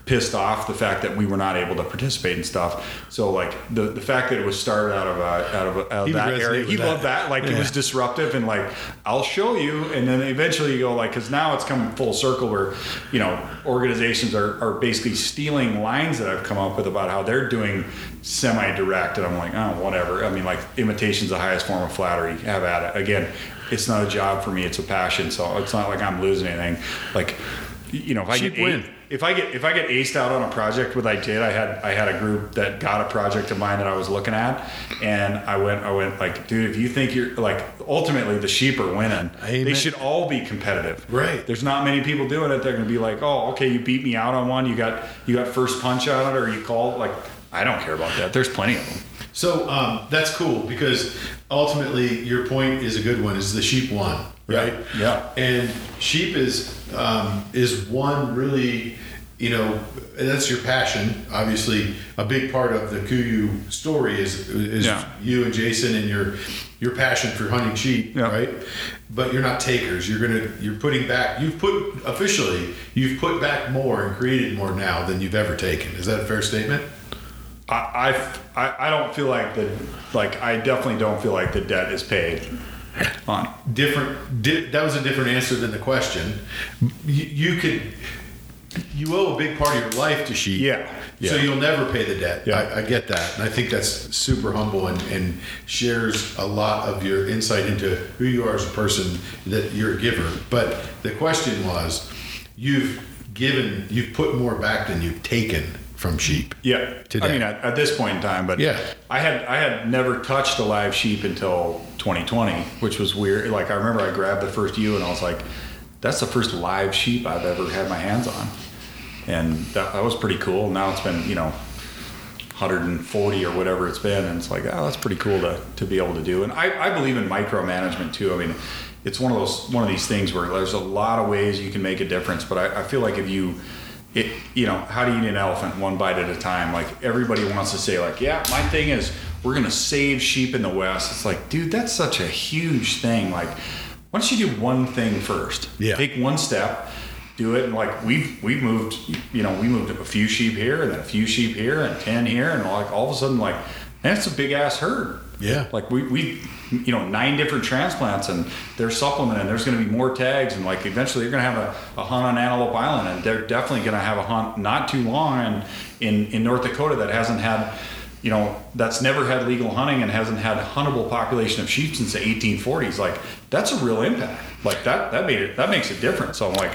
pissed off the fact that we were not able to participate and stuff. So like the the fact that it was started out of uh, out of, out of that area, he that. loved that. Like it was disruptive and like I'll show you, and then eventually you go like because now it's come full circle where you know organizations are are basically stealing lines that I've come up with about how they're doing semi-direct, and I'm like oh whatever. I mean like imitation's the highest form of flattery. Have at it. Again, it's not a job for me; it's a passion. So it's not like I'm losing anything. Like you know if I Sheep get win. If I get if I get aced out on a project, what I did, I had I had a group that got a project of mine that I was looking at, and I went I went like, dude, if you think you're like ultimately the sheep are winning, Amen. they should all be competitive. Right. There's not many people doing it. They're gonna be like, oh, okay, you beat me out on one, you got you got first punch on it, or you called like. I don't care about that. There's plenty of them. So um, that's cool because ultimately your point is a good one. Is the sheep won, right? Yeah. And sheep is um, is one really, you know, and that's your passion. Obviously, a big part of the KUIU story is is Yeah. you and Jason and your your passion for hunting sheep, Yeah. right? But you're not takers. You're gonna you're putting back. You've put officially you've put back more and created more now than you've ever taken. Is that a fair statement? I, I, I- I don't feel like the like I definitely don't feel like the debt is paid on. different di- that was a different answer than the question you, you could you owe a big part of your life to sheep Yeah, so you'll never pay the debt Yeah. I, I get that and i think that's super humble and, and shares a lot of your insight into who you are as a person that you're a giver but the question was you've given you've put more back than you've taken from sheep Yeah, Today. I mean at, at this point in time, but Yeah. I had I had never touched a live sheep until 2020, which was weird. Like I remember I grabbed the first ewe and I was like, "That's the first live sheep I've ever had my hands on," and that, that was pretty cool. Now it's been you know 140 or whatever it's been, and it's like, oh, that's pretty cool to to be able to do. And I, I believe in micromanagement too. I mean, it's one of those one of these things where there's a lot of ways you can make a difference, but I, I feel like if you it, you know, how do you eat an elephant one bite at a time? Like everybody wants to say, like, yeah, my thing is we're gonna save sheep in the West. It's like, dude, that's such a huge thing. Like, why don't you do one thing first? Yeah. Take one step, do it, and like we've we've moved, you know, we moved a few sheep here and then a few sheep here and ten here, and like all of a sudden, like, that's a big ass herd. Yeah. Like we, we, you know, nine different transplants and they're and there's going to be more tags and like eventually you're going to have a, a hunt on Antelope Island and they're definitely going to have a hunt not too long and in, in North Dakota that hasn't had, you know, that's never had legal hunting and hasn't had a huntable population of sheep since the 1840s. Like that's a real impact. Like that, that made it, that makes a difference. So I'm like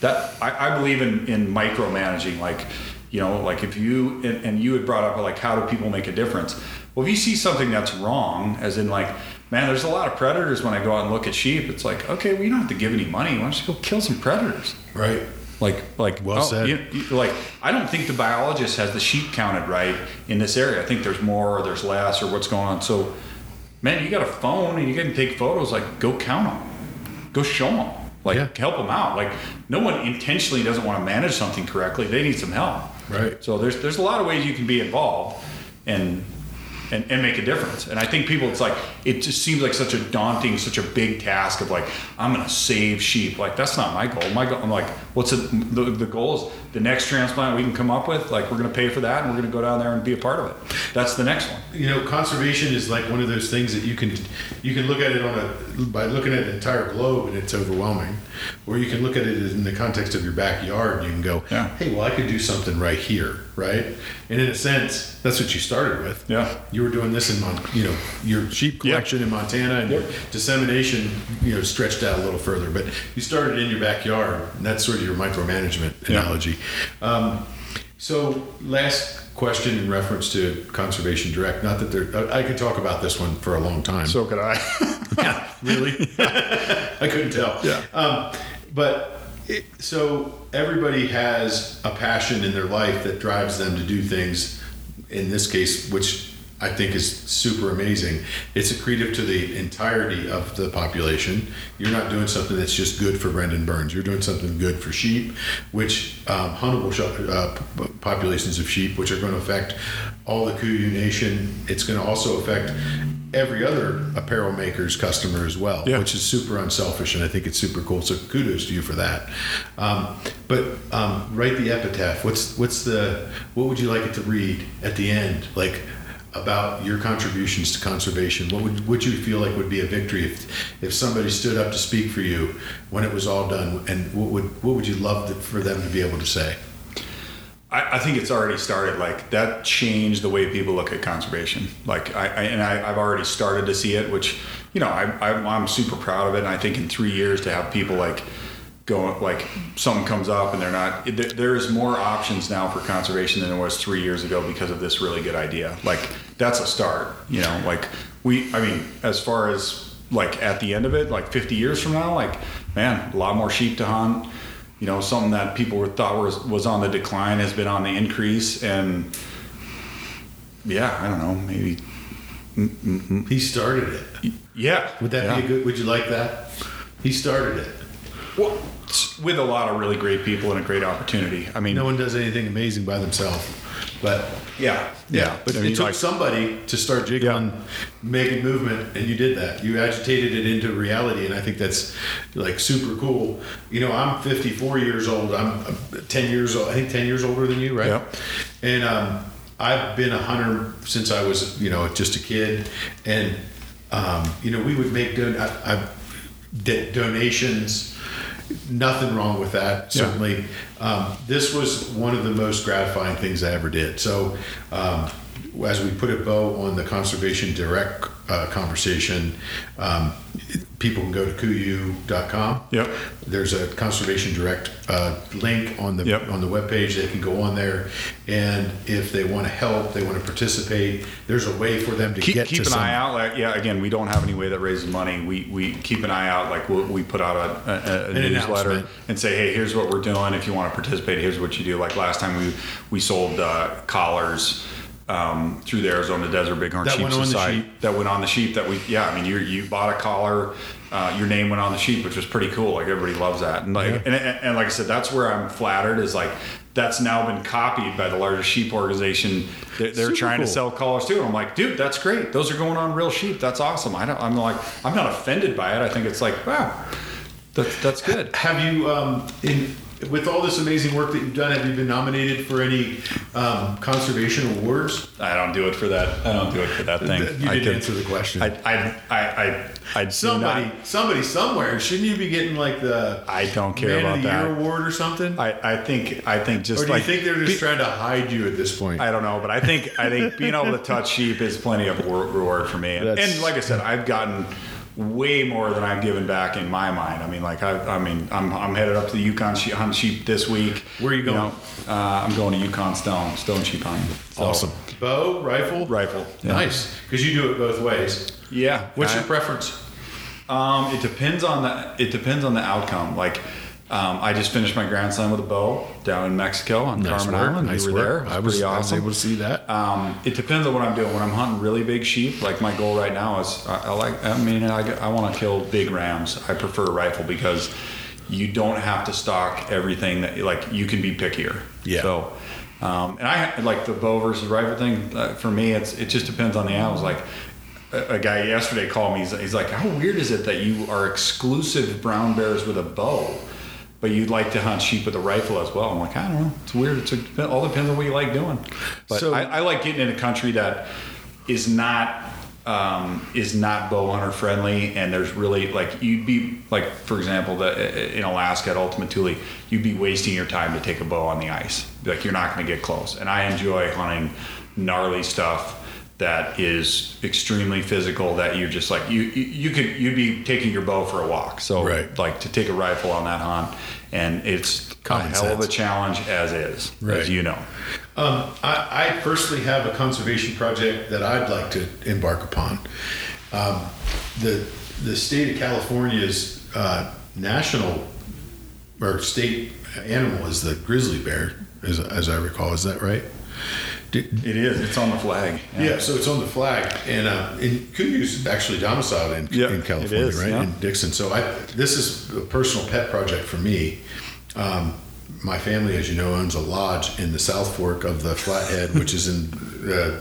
that, I, I believe in, in micromanaging, like, you know, like if you, and, and you had brought up like, how do people make a difference? Well, if you see something that's wrong, as in like, man, there's a lot of predators when I go out and look at sheep. It's like, okay, well, you don't have to give any money. Why don't you go kill some predators? right Like, like, Well oh, said. you- you- like, I don't think the biologist has the sheep counted right in this area. I think there's more or there's less or what's going on. So, man, you got a phone and you can take photos. Like, go count them, go show them, like, Yeah. help them out. Like, no one intentionally doesn't want to manage something correctly. They need some help. Right. So there's there's a lot of ways you can be involved, and and, and make a difference. And I think people, it's like it just seems like such a daunting, such a big task of like I'm gonna save sheep. Like that's not my goal. My goal, I'm like, what's? The, the goal is the next transplant we can come up with. Like we're gonna pay for that, and we're gonna go down there and be a part of it. That's the next one. you know conservation is like one of those things that you can you can look at it on a by looking at the entire globe and it's overwhelming or you can look at it in the context of your backyard and you can go Yeah. hey well i could do something right here right and in a sense that's what you started with Yeah. you were doing this in Mon- you know your sheep Yeah. collection in montana and your dissemination you know stretched out a little further but you started in your backyard and that's sort of your micromanagement Yeah. analogy um, so last question in reference to conservation direct not that there I, could talk about this one for a long time So could I. *laughs* *laughs* yeah really *laughs* i couldn't tell Yeah. um, but it, so everybody has a passion in their life that drives them to do things in this case which i think is super amazing. It's accretive to the entirety of the population. You're not doing something that's just good for brendan burns. You're doing something good for sheep which um, huntable sh- uh, p- populations of sheep which are going to affect all the KUIU nation. It's going to also affect every other apparel maker's customer as well Yeah. which is super unselfish and i think it's super cool. So kudos to you for that. Um, but um, write the epitaph. What's what's the what would you like it to read at the end? Like about your contributions to conservation what would would you feel like would be a victory if if somebody stood up to speak for you when it was all done and what would what would you love to, for them to be able to say I, I think it's already started. Like that changed the way people look at conservation. Like I, I and I, I've already started to see it, which you know I, I, I'm super proud of it. And I think in three years to have people like going like something comes up and they're not there- there's more options now for conservation than there was three years ago because of this really good idea. Like that's a start you know like we i mean as far as like at the end of it like 50 years from now like man a lot more sheep to hunt. You know something that people were thought was was on the decline has been on the increase and yeah i don't know maybe. Mm, mm, mm. He started it. Yeah. Would that yeah. be a good would you like that? He started it well, with a lot of really great people and a great opportunity i mean no one does anything amazing by themselves but yeah Yeah, but I it took like- somebody to start jiggling, making movement, and you did that. You agitated it into reality, and I think that's like super cool. You know, I'm 54 years old. I'm uh, 10 years old. I think 10 years older than you, right? Yep. And um, I've been a hunter since I was, you know, just a kid, and um, you know, we would make don- I, I, donations. Nothing wrong with that. Yeah. Certainly, um, this was one of the most gratifying things I ever did. So, um, as we put a bow on the conservation direct uh, conversation, um, people can go to kuiu.com. Yep. There's a conservation direct uh, link on the Yep. on the webpage. They can go on there, and if they want to help, they want to participate. There's a way for them to keep, get keep to an eye out. Like, yeah, again, we don't have any way that raises money. We we keep an eye out. Like we, we put out a, a, a An newsletter and say, hey, here's what we're doing. If you want to participate, here's what you do. Like last time, we we sold uh, collars. Um, through the Arizona Desert Bighorn That Sheep went on the Society, sheep. that went on the sheep. That we, yeah, I mean, you you bought a collar, uh, your name went on the sheep, which was pretty cool. Like everybody loves that, and like Yeah. and, and, and like I said, that's where I'm flattered. Is like that's now been copied by the largest sheep organization. They're, they're trying to sell collars too. And I'm like, dude, that's great. Those are going on real sheep. That's awesome. I don't. I'm like, I'm not offended by it. I think it's like, wow, that's that's good. Have you, um, in with all this amazing work that you've done, have you been nominated for any um, conservation awards? I don't do it for that. I don't do it for that thing. You I didn't could- answer the question. I I I I, I somebody, not- somebody somewhere, shouldn't you be getting like the I don't care Man about of the that. Year award or something? I, I think I think just or do like you think they're just be- trying to hide you at this point? I don't know, but I think I think being able to touch sheep is plenty of reward for me. And like I said, I've gotten way more than I've given back in my mind. I mean, like I, I mean, I'm, I'm headed up to the Yukon sheep, hunt sheep this week. Where are you going? know, uh, I'm going to Yukon Stone Stone sheep hunting. So, awesome. Bow, rifle, Rifle. Yeah. Nice, because you do it both ways. Yeah. What's I- your preference? Um, it depends on the it depends on the outcome. Like, um, I just finished my Grand Slam with a bow down in Mexico on Nice Carmen work, Island. nice we were work. there. I was- pretty I was able to see that. Um, it depends on what I'm doing. When I'm hunting really big sheep, like my goal right now is, I, I like. I mean, I, I want to kill big rams. I prefer a rifle because you don't have to stock everything that like you can be pickier. Yeah. So, Um, and I like the bow versus rifle thing. Uh, for me, it's it just depends on the animals. Like a, a guy yesterday called me. He's, he's like, "How weird is it that you are exclusive brown bears with a bow, but you'd like to hunt sheep with a rifle as well?" I'm like, I don't know. It's weird. It's a, all depends on what you like doing. But So- I, I like getting in a country that is not um, is not bow hunter friendly, and there's really like you'd be like for example, the, in Alaska at Ultima Thule, you'd be wasting your time to take a bow on the ice. Like you're not going to get close. And I enjoy hunting gnarly stuff that is extremely physical. That you're just like you you, you could you'd be taking your bow for a walk. So Right. like to take a rifle on that hunt, and it's Common a hell of a challenge as is, Right. as you know. Um, I, I personally have a conservation project that I'd like to embark upon. Um, the the state of California's uh, national or state animal is the grizzly bear, as, as I recall. Is that right? Did, It is. It's on the flag. yeah. so it's on the flag, and uh, and KUIU's actually domiciled in, Yeah, in California, is, right? yeah. In Dixon. So I this is a personal pet project for me. Um, my family, as you know, owns a lodge in the South Fork of the Flathead, which is in uh,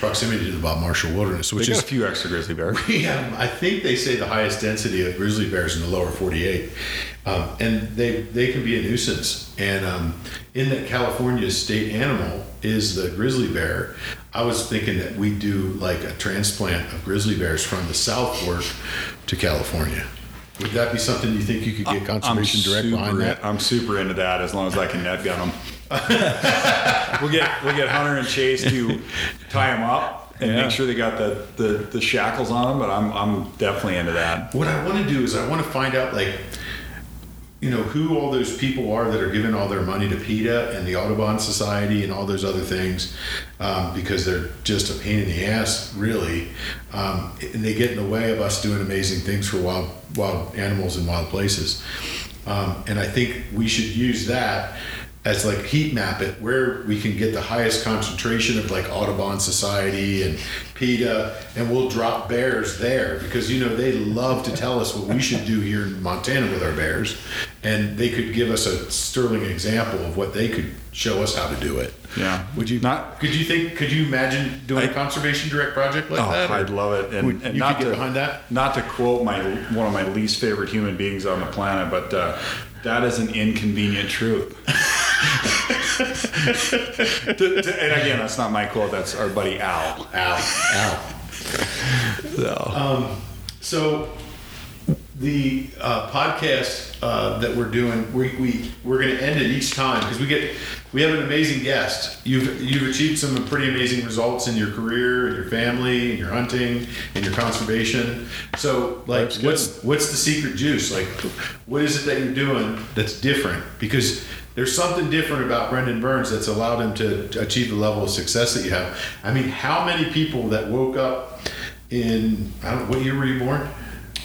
proximity to the Bob Marshall Wilderness, We which got is a few extra grizzly bears. *laughs* we have, I think they say the highest density of grizzly bears in the lower 48. Um, and they, they can be a nuisance. And um, in that California's state animal is the grizzly bear, I was thinking that we do like a transplant of grizzly bears from the South Fork to California. Would that be something you think you could get conservation direct super, behind that? I'm super into that as long as I can net gun them. *laughs* we'll get we'll get Hunter and Chase to tie them up and Yeah. make sure they got the, the, the shackles on them. But I'm I'm definitely into that. What I want to do is I want to find out like you know who all those people are that are giving all their money to PETA and the Audubon Society and all those other things um, because they're just a pain in the ass, really, um, and they get in the way of us doing amazing things for wild wild animals in wild places. Um, and I think we should use that as like heat map it where we can get the highest concentration of like Audubon Society and PETA, and we'll drop bears there because you know they love to tell us what we should do here in Montana with our bears, and they could give us a sterling example of what they could show us how to do it. Yeah. Would you Not- Could you think? Could you imagine doing a I- conservation direct project like Oh, that? I'd love it. And, would and you not could get to, behind that. Not to quote my one of my least favorite human beings on the planet, but uh, that is an inconvenient truth. *laughs* To- to- and again, that's not my quote. That's our buddy Al. Ow! Ow! So the uh, podcast uh, that we're doing, we, we we're going to end it each time because we get we have an amazing guest. You've you've achieved some pretty amazing results in your career, in your family, in your hunting, in your conservation. So like, what's what's the secret juice? Like, what is it that you're doing that's different? Because there's something different about Brendan Burns that's allowed him to, achieve the level of success that you have. I mean, how many people that woke up in I don't what year were you born?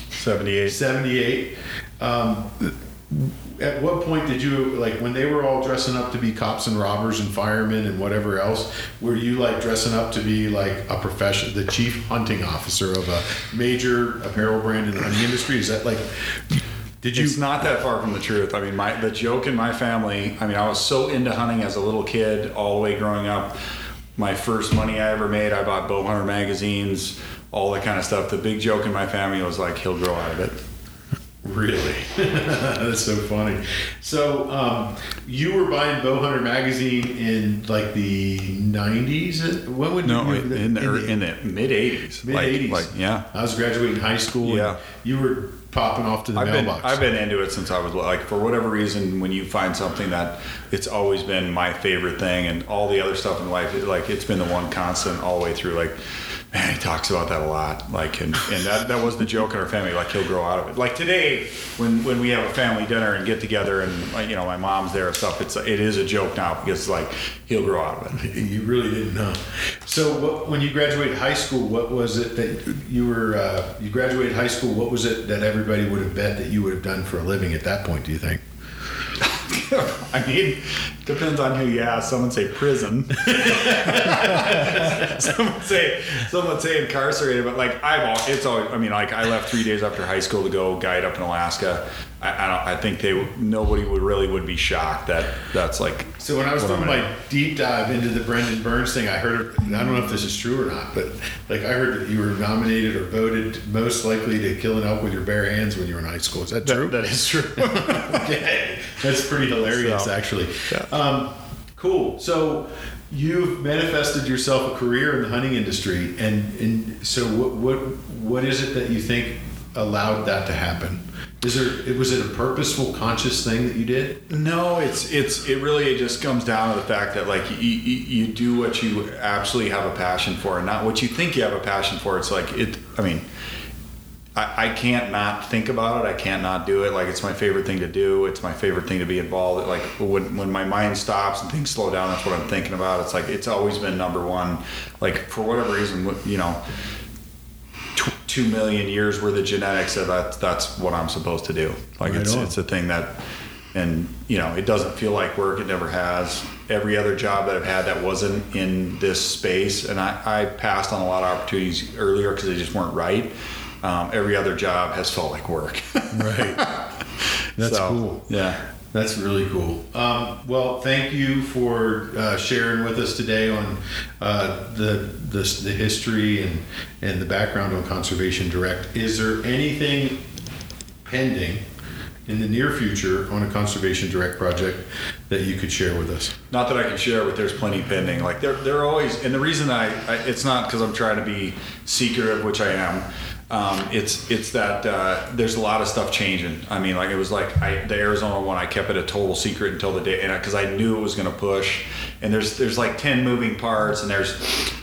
78. 78. Um, at what point did you like when they were all dressing up to be cops and robbers and firemen and whatever else? Were you like dressing up to be like a profession, the chief hunting officer of a major apparel brand in the hunting industry? Is that like? Did you? It's not that far from the truth. I mean, my the joke in my family. I mean, I was so into hunting as a little kid, all the way growing up. My first money I ever made, I bought bow hunter magazines, all that kind of stuff. The big joke in my family was like, he'll grow out of it. Really? *laughs* That's so funny. So, um, you were buying Bowhunter magazine in like the 90s? When would No, you, in the, in the mid '80s. mid like, 80s. Like, yeah. I was graduating high school. Yeah. You were popping off to the I've been mailbox. I've been into it since I was like for whatever reason when you find something that it's always been my favorite thing and all the other stuff in life it- like it's been the one constant all the way through like man he talks about that a lot like and, and that, that was the joke in our family like he'll grow out of it like today when when we have a family dinner and get together and you know my mom's there and stuff it's it is a joke now because like he'll grow out of it You really didn't know. So, what, when you graduated high school, what was it that you were? Uh, you graduated high school. What was it that everybody would have bet that you would have done for a living at that point? Do you think? *laughs* I mean, depends on who you ask. Some would say prison. *laughs* some would say some would say incarcerated. But like I've, al- it's always. I mean, like I left three days after high school to go guide up in Alaska. I, I don't. I think they nobody would really would be shocked that that's like. So when I was doing my in. deep dive into the Brendan Burns thing, I heard I don't know if this is true or not, but like I heard that you were nominated or voted most likely to kill an elk with your bare hands when you were in high school. Is that true? that is true. *laughs* okay, that's pretty hilarious, So, actually. yeah. Um, cool. So you've manifested yourself a career in the hunting industry, and and so what what what is it that you think allowed that to happen? Is there was it a purposeful, conscious thing that you did? No, it's it's it really just comes down to the fact that like you, you, you do what you absolutely have a passion for, and not what you think you have a passion for. It's like it. I mean, I, I can't not think about it. I can't not do it. Like it's my favorite thing to do. It's my favorite thing to be involved. Like when when my mind stops and things slow down, that's what I'm thinking about. It's like it's always been number one. Like for whatever reason, you know. Tw- Two million years worth of genetics that that's, that's what I'm supposed to do. Like Right it's on. it's a thing that, and you know it doesn't feel like work. It never has. Every other job that I've had that wasn't in this space, and I, I passed on a lot of opportunities earlier because they just weren't right. Um, every other job has felt like work. *laughs* Right. That's So, cool. Yeah. That's really cool. Um, well, thank you for uh, sharing with us today on uh, the, the the history and and the background on Conservation Direct. Is there anything pending in the near future on a Conservation Direct project that you could share with us? Not that I can share, but there's plenty pending. Like they're they're always, and the reason I, I it's not because I'm trying to be secretive, which I am. Um, it's it's that uh, there's a lot of stuff changing. I mean, like it was like I, the Arizona one, I kept it a total secret until the day, and because I knew it was going to push. And there's there's like ten moving parts, and there's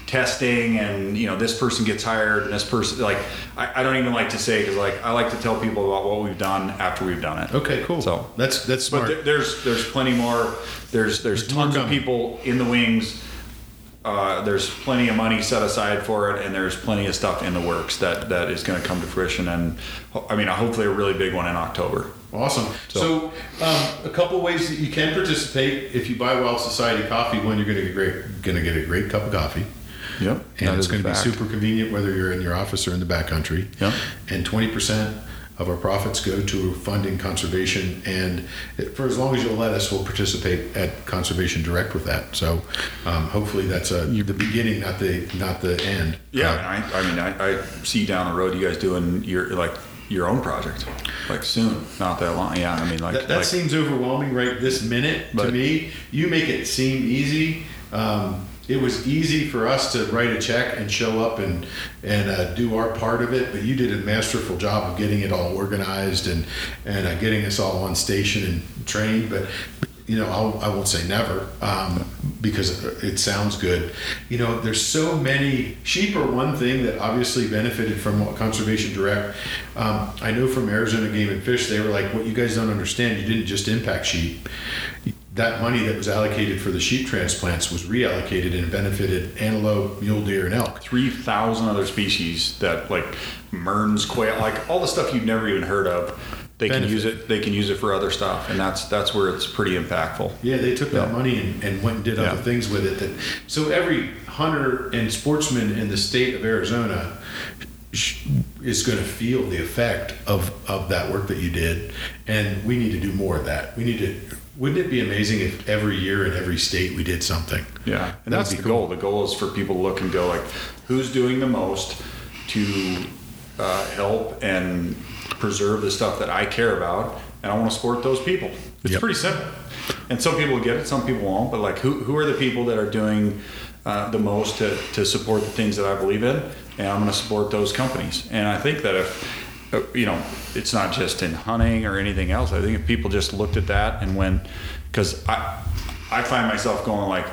testing, and you know this person gets hired, and this person like I, I don't even like to say because like I like to tell people about what we've done after we've done it. Okay, cool. So that's that's but smart. there, there's there's plenty more. There's there's tons of people in the wings. Uh, there's plenty of money set aside for it, and there's plenty of stuff in the works that that is going to come to fruition. And I mean, hopefully, a really big one in October. Awesome. So, um, a couple ways that you can participate. If you buy Wild Society coffee, one, you're going to get great, going to get a great cup of coffee. Yep, and it's going to be super convenient whether you're in your office or in the backcountry. Yep. And 20% of our profits go to funding conservation, and for as long as you'll let us, we'll participate at Conservation Direct with that. So um, hopefully that's a, the beginning, not the not the end. Yeah, Uh, I, I mean, I, I see down the road you guys doing your like your own project, like soon, not that long. Yeah, I mean, like, that, that like seems overwhelming right this minute to me. You make it seem easy. Um, it was easy for us to write a check and show up and and uh, do our part of it, but you did a masterful job of getting it all organized and and uh, getting us all on station and trained. But you know, I'll, I won't say never um, because it sounds good. You know, there's so many sheep are one thing that obviously benefited from Conservation Direct. Um, I know from Arizona Game and Fish, they were like, "What you guys don't understand, you didn't just impact sheep. That money that was allocated for the sheep transplants was reallocated and benefited antelope, mule deer, and elk." three thousand other species that like merns, quail, like all the stuff you've never even heard of. They can use it. They can use it for other stuff, and that's that's where it's pretty impactful. Yeah, they took that Yeah. money and, and went and did other Yeah. things with it. That so every hunter and sportsman in the state of Arizona sh- is going to feel the effect of of that work that you did, and we need to do more of that. We need to. Wouldn't it be amazing if every year in every state we did something? Yeah, and that's the cool. goal. The goal is for people to look and go like, who's doing the most to uh, help and preserve the stuff that I care about, and I want to support those people. It's Yep. pretty simple. And some people will get it, some people won't. But like, who who are the people that are doing uh, the most to to support the things that I believe in, and I'm going to support those companies. And I think that if you know, it's not just in hunting or anything else. I think if people just looked at that and went, because I, I find myself going like,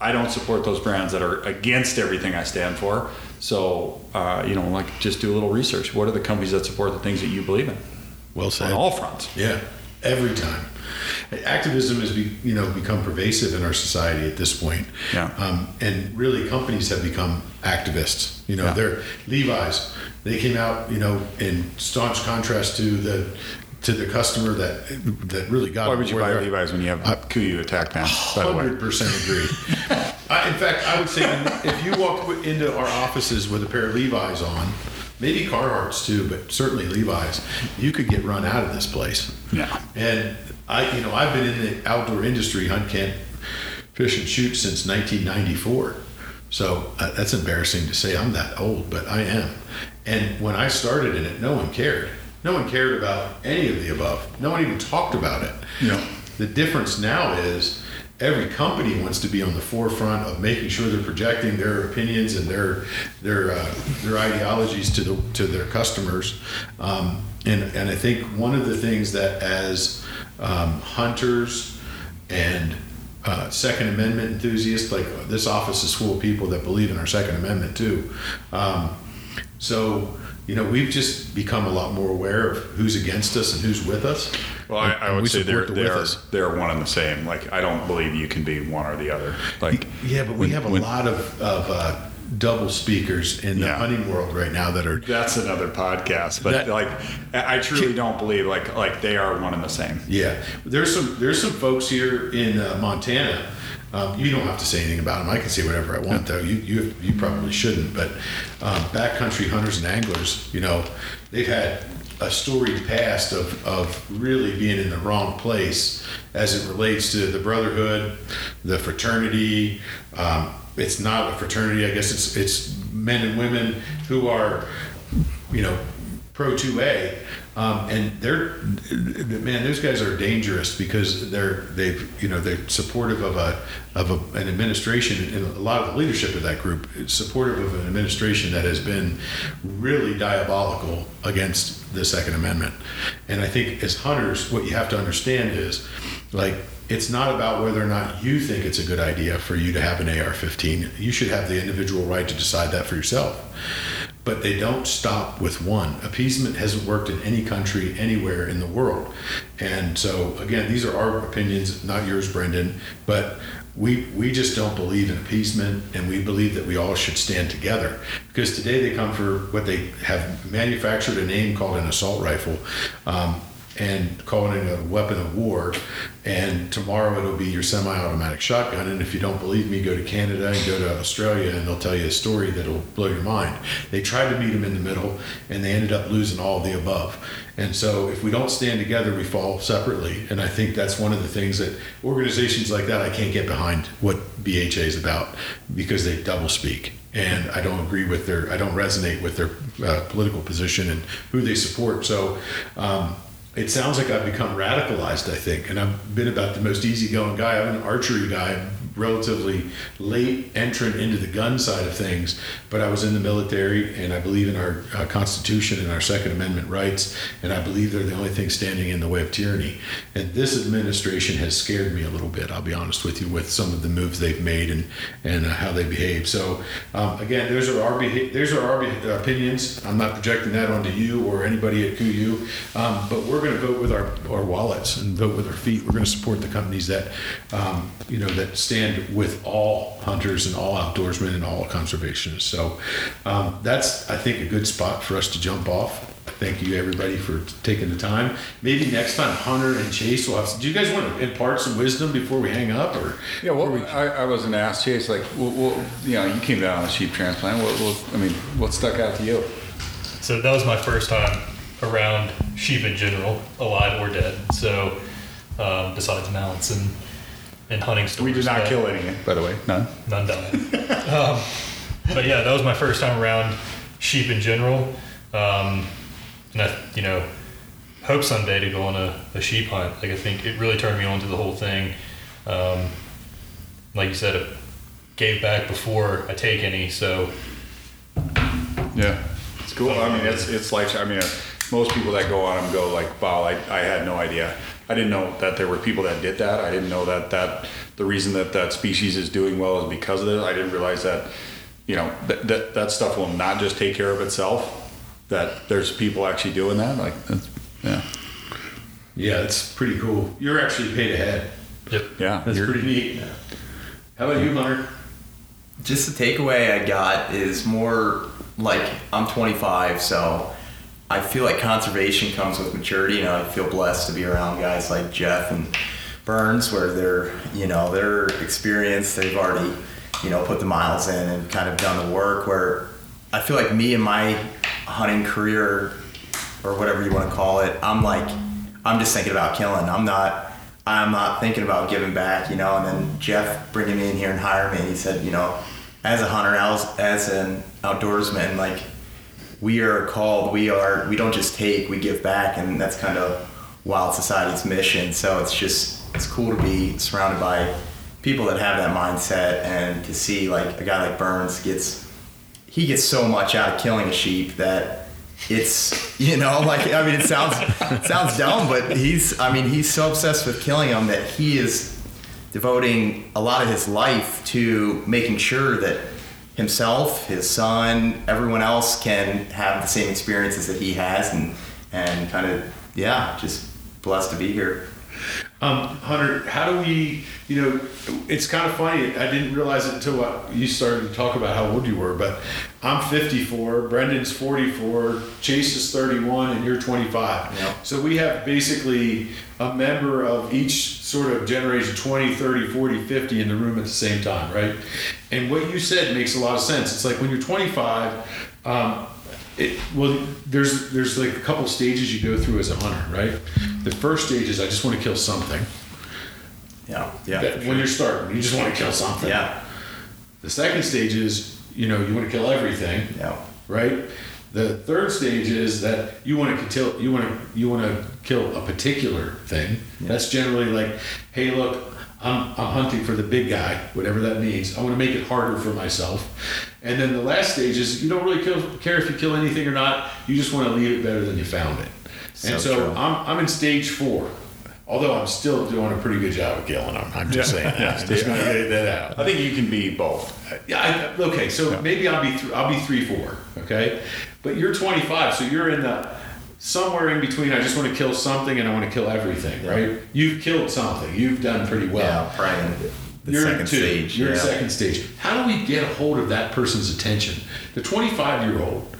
I don't support those brands that are against everything I stand for. So, uh, you know, like just do a little research. What are the companies that support the things that you believe in Well said. on all fronts? Yeah, every time. Activism has be, you know become pervasive in our society at this point. Yeah. Um, and really, companies have become activists. You know, Yeah. they're Levi's. They came out, you know, in staunch contrast to the to the customer that that really got. Why would you buy. Levi's when you have I- KUIU attack pants? By the way, Hundred percent agree. I, in fact, I would say if you walked into our offices with a pair of Levi's on, maybe Carhartts too, but certainly Levi's, you could get run out of this place. Yeah. And I, you know, I've been in the outdoor industry, hunt, camp, fish and shoot since 1994. So uh, that's embarrassing to say I'm that old, but I am. And when I started in it, no one cared. No one cared about any of the above. No one even talked about it. Yeah. The difference now is every company wants to be on the forefront of making sure they're projecting their opinions and their their uh, their ideologies to the to their customers. Um, and and I think one of the things that as um, hunters and uh, Second Amendment enthusiasts, like this office is full of people that believe in our Second Amendment too. Um, so, you know, we've just become a lot more aware of who's against us and who's with us. Well, I, I would we say they're the they're they're one and the same. Like I don't believe you can be one or the other. Like Yeah, but we when- have a when- lot of, of uh, double speakers in the Yeah. hunting world right now that are. That's another podcast, but That- like I I truly don't believe like like they are one and the same. Yeah, there's some there's some folks here in uh, Montana. Um, you don't have to say anything about them. I can say whatever I want, though. You you you probably shouldn't. But um, backcountry hunters and anglers, you know, they've had a storied past of, of really being in the wrong place as it relates to the brotherhood, the fraternity. Um, it's not a fraternity. I guess it's it's men and women who are, you know, pro 2A, um, and they're man, those guys are dangerous because they're they've you know they're supportive of a of a, an administration and a lot of the leadership of that group is supportive of an administration that has been really diabolical against the Second Amendment, and I think as hunters, what you have to understand is like it's not about whether or not you think it's a good idea for you to have an AR-15. You should have the individual right to decide that for yourself but they don't stop with one. Appeasement hasn't worked in any country anywhere in the world. And so, again, these are our opinions, not yours, Brendan, but we, we just don't believe in appeasement and we believe that we all should stand together. Because today they come for what they have manufactured a name called an assault rifle. Um, and calling it a weapon of war. And tomorrow it'll be your semi-automatic shotgun. And if you don't believe me, go to Canada and go to Australia, and they'll tell you a story that'll blow your mind. They tried to meet them in the middle, and they ended up losing all the above. And so, if we don't stand together, we fall separately. And I think that's one of the things that organizations like that I can't get behind what BHA is about because they double speak and I don't agree with their, I don't resonate with their uh, political position and who they support. So um, it sounds like I've become radicalized, I think, and I've been about the most easygoing guy. I'm an archery guy, relatively late entrant into the gun side of things, but I was in the military and I believe in our uh, Constitution and our Second Amendment rights, and I believe they're the only thing standing in the way of tyranny. And this administration has scared me a little bit, I'll be honest with you, with some of the moves they've made and, and uh, how they behave. So, um, again, those are our, beha- those are our be- opinions. I'm not projecting that onto you or anybody at KUIU, um, but we're going to vote with our, our wallets and vote with our feet. We're going to support the companies that, um, you know, that stand with all hunters and all outdoorsmen and all conservationists. So um, that's, I think, a good spot for us to jump off. Thank you, everybody, for taking the time. Maybe next time, Hunter and Chase will have. Do you guys want to impart some wisdom before we hang up, or Yeah, well, I, I wasn't asked ask Chase, like, well, well, you know, you came down on a sheep transplant. What, what, I mean, what stuck out to you? So that was my first time around sheep in general, alive or dead. So um, besides mounts and and hunting stores, We did not that- kill any, by the way. None. none died. um, but yeah, that was my first time around sheep in general. Um, and I, you know, hope someday to go on a, a sheep hunt. Like I think it really turned me on to the whole thing. Um, like you said, it gave back before I take any. So Yeah, it's cool. I mean, it's it's like I mean, uh, most people that go on them go like, "Wow, I, I had no idea. I didn't know that there were people that did that. I didn't know that that the reason that that species is doing well is because of this. I didn't realize that, you know, that that, that stuff will not just take care of itself. That there's people actually doing that. Like, that's, yeah, yeah, it's pretty cool. You're actually paid ahead. yep. yeah. That's pretty neat. How about you, Hunter? Just the takeaway I got is more like I'm 25, so I feel like conservation comes with maturity, and I feel blessed to be around guys like Jeff and Burns, where they're, you know, they're experienced, they've already, you know, put the miles in and kind of done the work. Where I feel like me and my hunting career or whatever you want to call it, I'm like, I'm just thinking about killing. I'm not. I'm not thinking about giving back, you know. And then Jeff bringing me in here and hiring me, he said, you know, as a hunter, as, as an outdoorsman, like we are called, we are, we don't just take, we give back, and that's kind of Wild Society's mission. So it's just, it's cool to be surrounded by people that have that mindset, and to see like a guy like Burns gets, he gets so much out of killing a sheep that it's *laughs* you know like I mean it sounds sounds dumb, but he's I mean he's so obsessed with killing them that he is devoting a lot of his life to making sure that himself, his son, everyone else can have the same experiences that he has, and and kind of yeah, just blessed to be here. Um, Hunter, how do we, you know, it's kind of funny. I didn't realize it until uh, you started to talk about how old you were, but I'm 54, Brendan's 44, Chase is 31, and you're 25. Yeah. So we have basically a member of each sort of generation 20, 30, 40, 50 in the room at the same time, right? And what you said makes a lot of sense. It's like when you're 25, um, it, well, there's there's like a couple stages you go through as a hunter, right? The first stage is I just want to kill something. Yeah, yeah, That- when you're starting, you just want to kill something. yeah, The second stage is you know you want to kill everything, yeah, right? The third stage is that you want to kill you want to you want to kill a particular thing. That's generally like, hey, look, I'm I'm hunting for the big guy, whatever that means. I want to make it harder for myself. And then the last stage is you don't really kill, care if you kill anything or not. You just want to leave it better than you found it. So and So so true. I'm I'm in stage four. Although I'm still doing a pretty good job of killing them. I'm just saying that. I'm just going to get that out. I think you can be both. Yeah. I, okay. So maybe I'll be th- I'll be three four. Okay. But you're 25, so you're in the somewhere in between. I just want to kill something and I want to kill everything. Right. You've killed something. You've done pretty well. yeah. Praying the You're second in two. stage. You're yeah. in second stage. How do we get a hold of that person's attention? The 25 year old.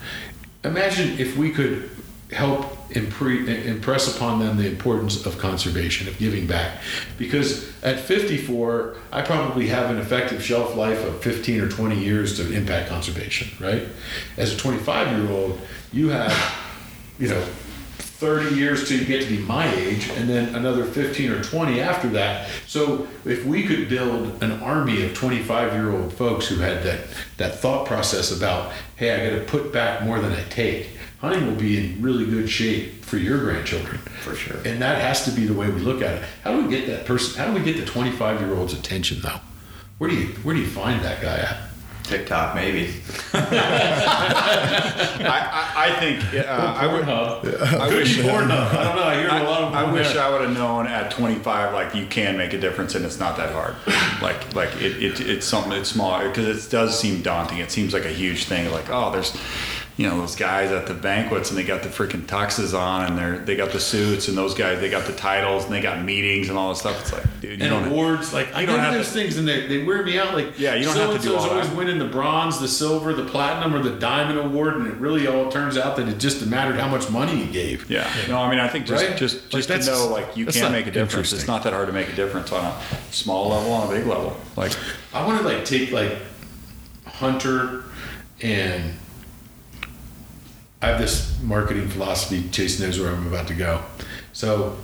Imagine if we could help impre- impress upon them the importance of conservation, of giving back. Because at 54, I probably have an effective shelf life of 15 or 20 years to impact conservation, right? As a 25 year old, you have, you know, 30 years till you get to be my age, and then another 15 or 20 after that. So if we could build an army of 25 year old folks who had that, that thought process about, hey, I got to put back more than I take, hunting will be in really good shape for your grandchildren. For sure. And that has to be the way we look at it. How do we get that person, how do we get the 25 year old's attention though? Where do you, where do you find that guy at? TikTok maybe. *laughs* I, I, I think uh, I would. I wish. Pornhub. I don't know. I hear I, a lot of I wish there. I would have known at 25, like you can make a difference and it's not that hard. Like, like it, it it's something it's small because it does seem daunting. It seems like a huge thing. Like, oh, there's, you know, those guys at the banquets and they got the freaking tuxes on and they're they got the suits and those guys they got the titles and they got meetings and all this stuff. It's like, dude, you and awards. Like I don't have those to- things, and they, they wear me out. Like Yeah, you don't have to do all always that. winning the bronze, the silver, the platinum, or the diamond award, and it really all turns out that it just mattered how much money you gave. Yeah. No, I mean, I think just Right? just Like, just to know, like you can make a difference. It's not that hard to make a difference on a small level, on a big level. Like, I want to like take like Hunter and I have this marketing philosophy. Chase knows where I'm about to go. So,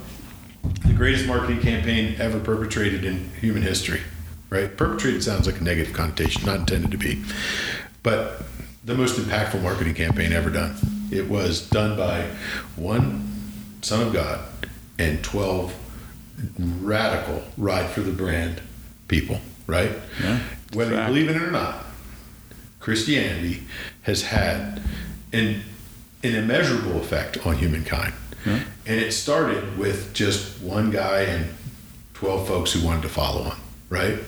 the greatest marketing campaign ever perpetrated in human history, right? Perpetrated sounds like a negative connotation, not intended to be, but the most impactful marketing campaign ever done. It was done by one son of God and 12 radical ride for the brand people, right? Yeah, Whether fact. you believe in it or not, Christianity has had an, an immeasurable effect on humankind. Yeah. And it started with just one guy and 12 folks who wanted to follow him, right?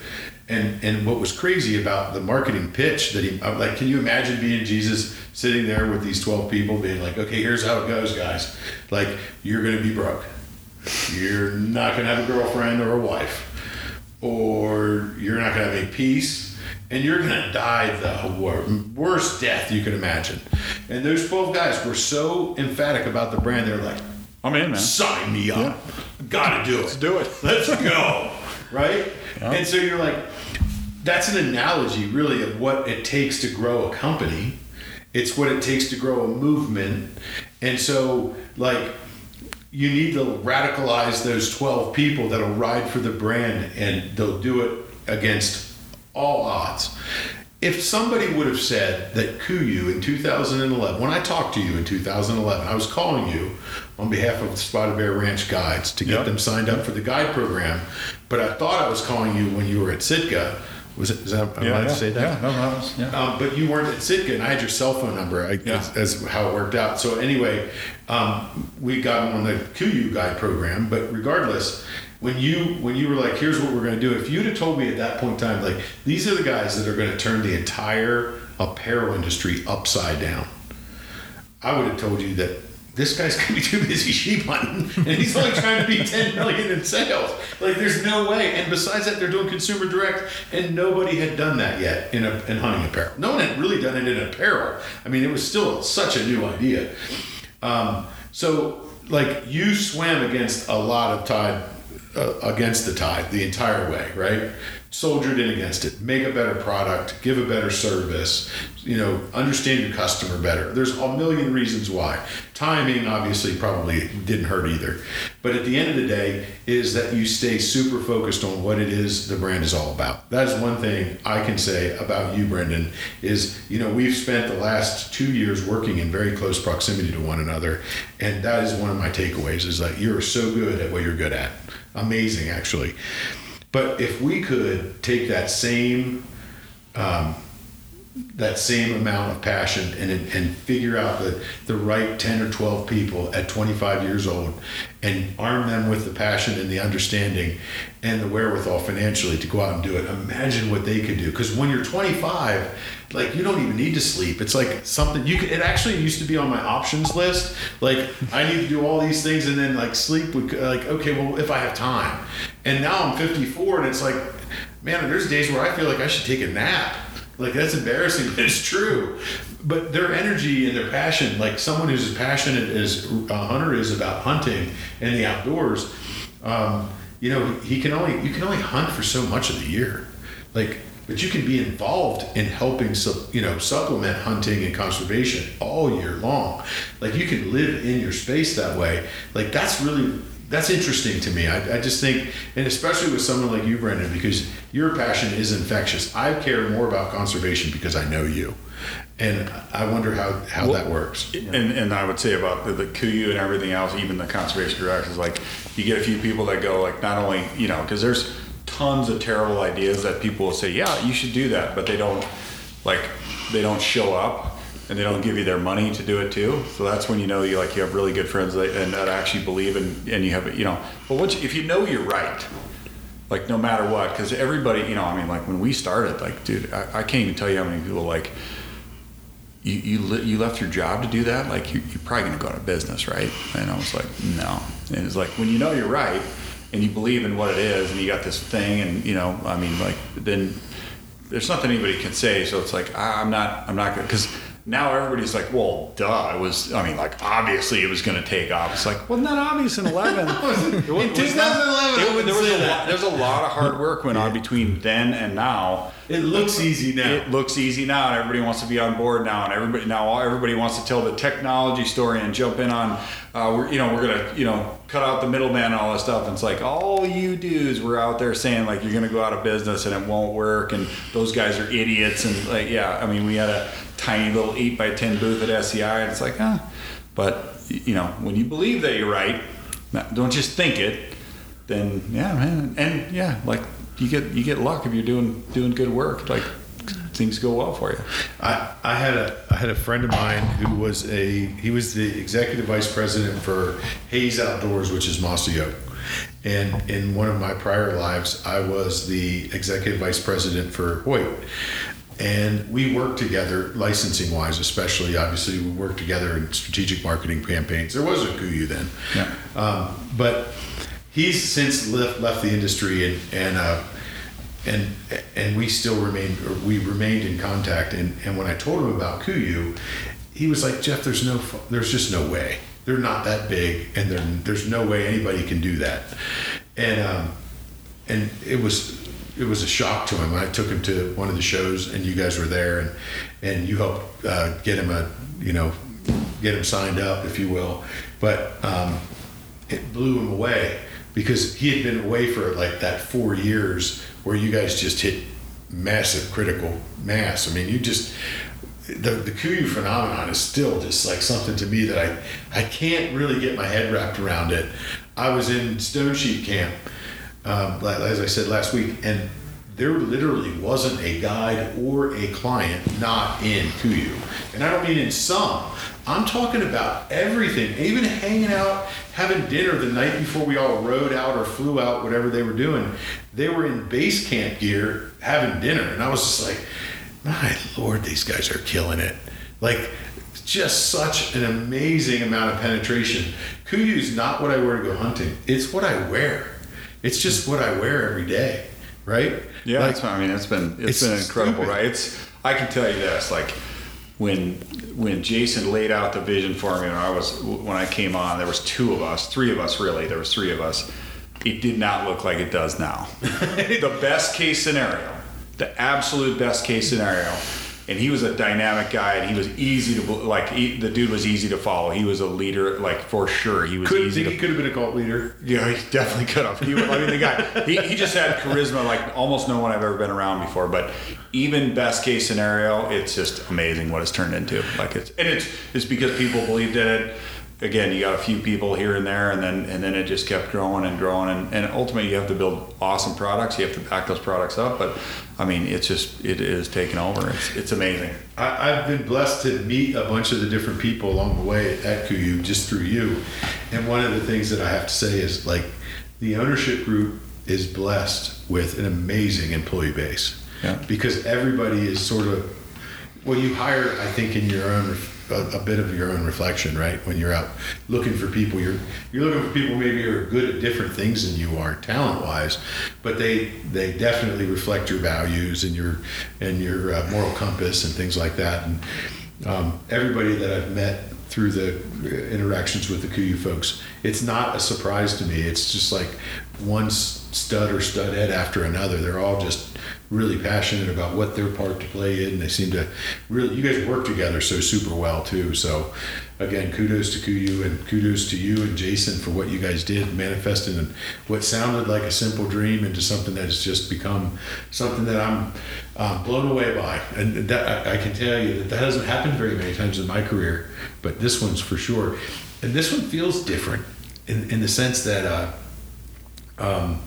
And and what was crazy about the marketing pitch that he I'm like, can you imagine being Jesus sitting there with these 12 people being like, okay, here's how it goes, guys. Like, you're gonna be broke. You're not gonna have a girlfriend or a wife. Or you're not gonna have any peace. And you're gonna die the worst death you can imagine. And those 12 guys were so emphatic about the brand, they're like, I'm in, man. sign me up. Gotta do it. Let's do it. *laughs* Let's go. *laughs* right? And so you're like, that's an analogy really of what it takes to grow a company. It's what it takes to grow a movement. And so, like, you need to radicalize those 12 people that'll ride for the brand and they'll do it against all odds. If somebody would have said that KUIU in 2011, when I talked to you in 2011, I was calling you on behalf of the Spotted Bear Ranch Guides to get Yep. them signed up for the guide program, but I thought I was calling you when you were at Sitka. Was it? Is that? Am I allowed to say that? Yeah, no, no, it's- yeah. Um, but you weren't at Sitka, and I had your cell phone number. I, Yeah. as, as how it worked out. So anyway, um, we got on the KUIU guide program. But regardless, when you when you were like, "Here's what we're going to do," if you'd have told me at that point in time, like, these are the guys that are going to turn the entire apparel industry upside down, I would have told you that this guy's gonna be too busy sheep hunting, and he's only trying to be *laughs* 10 million in sales. Like, there's no way. And besides that, they're doing consumer direct, and nobody had done that yet in a, in hunting apparel. No one had really done it in apparel. I mean, it was still such a new idea. Um, so, like, you swam against a lot of tide, uh, against the tide the entire way, right? Soldiered in against it. Make a better product, give a better service, you know, understand your customer better. There's a million reasons why. Timing, obviously, probably didn't hurt either. But at the end of the day, is that you stay super focused on what it is the brand is all about. That is one thing I can say about you, Brendan, is, you know, we've spent the last two years working in very close proximity to one another. And that is one of my takeaways is that you're so good at what you're good at. Amazing, actually. But if we could take that same um, that same amount of passion and and figure out the the right 10 or 12 people at 25 years old and arm them with the passion and the understanding and the wherewithal financially to go out and do it. Imagine what they could do. Because when you're 25 like you don't even need to sleep. It's like something you could it actually used to be on my options list. Like i need to do all these things and then like sleep would like okay well if i have time. And now i'm 54 and it's like man there's days where i feel like i should take a nap like that's embarrassing, but it's true. But their energy and their passion, like someone who's as passionate as a hunter is about hunting and the outdoors, um, you know, he can only you can only hunt for so much of the year. Like, but you can be involved in helping, you know, supplement hunting and conservation all year long. Like you can live in your space that way. Like that's really that's interesting to me. I, I just think, and especially with someone like you, Brendan, because your passion is infectious. I care more about conservation because I know you, and I wonder how how that works. And, and I would say about the, the KUIU and everything else, even the conservation directors, like you get a few people that go like not only you know because there's tons of terrible ideas that people will say yeah you should do that, but they don't like they don't show up and they don't give you their money to do it too. So that's when you know you like you have really good friends that, and that actually believe and and you have you know. But once if you know you're right, like no matter what, because everybody you know I mean like when we started like dude I, I can't even tell you how many people like you you, you left your job to do that like you, you're probably going to go out of business right and i was like no and it's like when you know you're right and you believe in what it is and you got this thing and you know i mean like then there's nothing anybody can say so it's like I- i'm not i'm not good because now everybody's like well duh it was i mean like obviously it was going to take off. It's like well not that obvious in 11 *laughs* It wa- In 2011, I it- wouldn't there was a lot, there's a lot of hard work went on between then and now. It looks easy now. it looks easy now, and everybody wants to be on board now, and everybody now everybody wants to tell the technology story and jump in on, uh, we're you know we're gonna you know cut out the middleman and all that stuff. And it's like all you dudes were out there saying like you're gonna go out of business and it won't work, and those guys are idiots, and like yeah, I mean we had a tiny little eight by ten booth at SCI, and it's like ah, but you know when you believe that you're right, don't just think it, then yeah man, and yeah like you get you get luck if you're doing doing good work. Like things go well for you. I, I had a I had a friend of mine who was a he was the executive vice president for Haas Outdoors, which is Mossy Oak. And in one of my prior lives, I was the executive vice president for Hoyt. And we worked together, licensing wise, especially. Obviously, we worked together in strategic marketing campaigns. There was a KUIU then, Yeah. um, but he's since left left the industry and and uh, and and we still remained or we remained in contact and and when I told him about KUIU he was like Jeff there's no there's just no way they're not that big and there's no way anybody can do that and um and it was it was a shock to him. I took him to one of the shows, and you guys were there, and and you helped uh, get him a you know get him signed up, if you will. But um, it blew him away because he had been away for like that four years where you guys just hit massive critical mass. I mean, you just the the KUIU phenomenon is still just like something to me that I I can't really get my head wrapped around it. I was in Stone Sheep Camp, um, as I said last week, and there literally wasn't a guide or a client not in KUIU, and I don't mean in some. I'm talking about everything, even hanging out, having dinner the night before we all rode out or flew out, whatever they were doing. They were in base camp gear having dinner, and I was just like, my lord, these guys are killing it. Like, just such an amazing amount of penetration. KUIU is not what I wear to go hunting. It's what I wear. It's just what I wear every day, right? Yeah, Like, I mean, it's been it's it's been incredible, stupid. right? It's I can tell you this, like when when Jason laid out the vision for me, and I was when I came on, there was two of us, three of us really. There was three of us. It did not look like it does now. *laughs* the best case scenario, the absolute best case scenario. And he was a dynamic guy, and he was easy to like. He, the dude was easy to follow. He was a leader, like for sure. He was could easy think to he could have been a cult leader. yeah, he definitely could have. He, I mean, the guy, he, he just had charisma like almost no one I've ever been around before. But even best case scenario, it's just amazing what it's turned into. Like it's and it's it's because people believed in it. Again, you got a few people here and there, and then and then it just kept growing and growing. And, and ultimately, you have to build awesome products. You have to back those products up. But I mean, it's just it is taking over. It's it's amazing. I, I've been blessed to meet a bunch of the different people along the way at KUIU just through you. And one of the things that I have to say is like the ownership group is blessed with an amazing employee base. Yeah. Because everybody is sort of, well, you hire, I think, in your own, a, a bit of your own reflection, right? When you're out looking for people, you're, you're looking for people maybe who are good at different things than you are talent wise, but they, they definitely reflect your values and your, and your uh, moral compass and things like that. And um, everybody that I've met through the uh, interactions with the KUIU folks, it's not a surprise to me. It's just like one stud or studhead after another. They're all just really passionate about what their part to play in. They seem to really, you guys work together so super well too. So again, kudos to KUIU and kudos to you and Jason for what you guys did, manifesting in what sounded like a simple dream into something that has just become something that I'm um, blown away by. And that I, I can tell you that that hasn't happened very many times in my career, but this one's for sure. And this one feels different in, in the sense that, uh, um,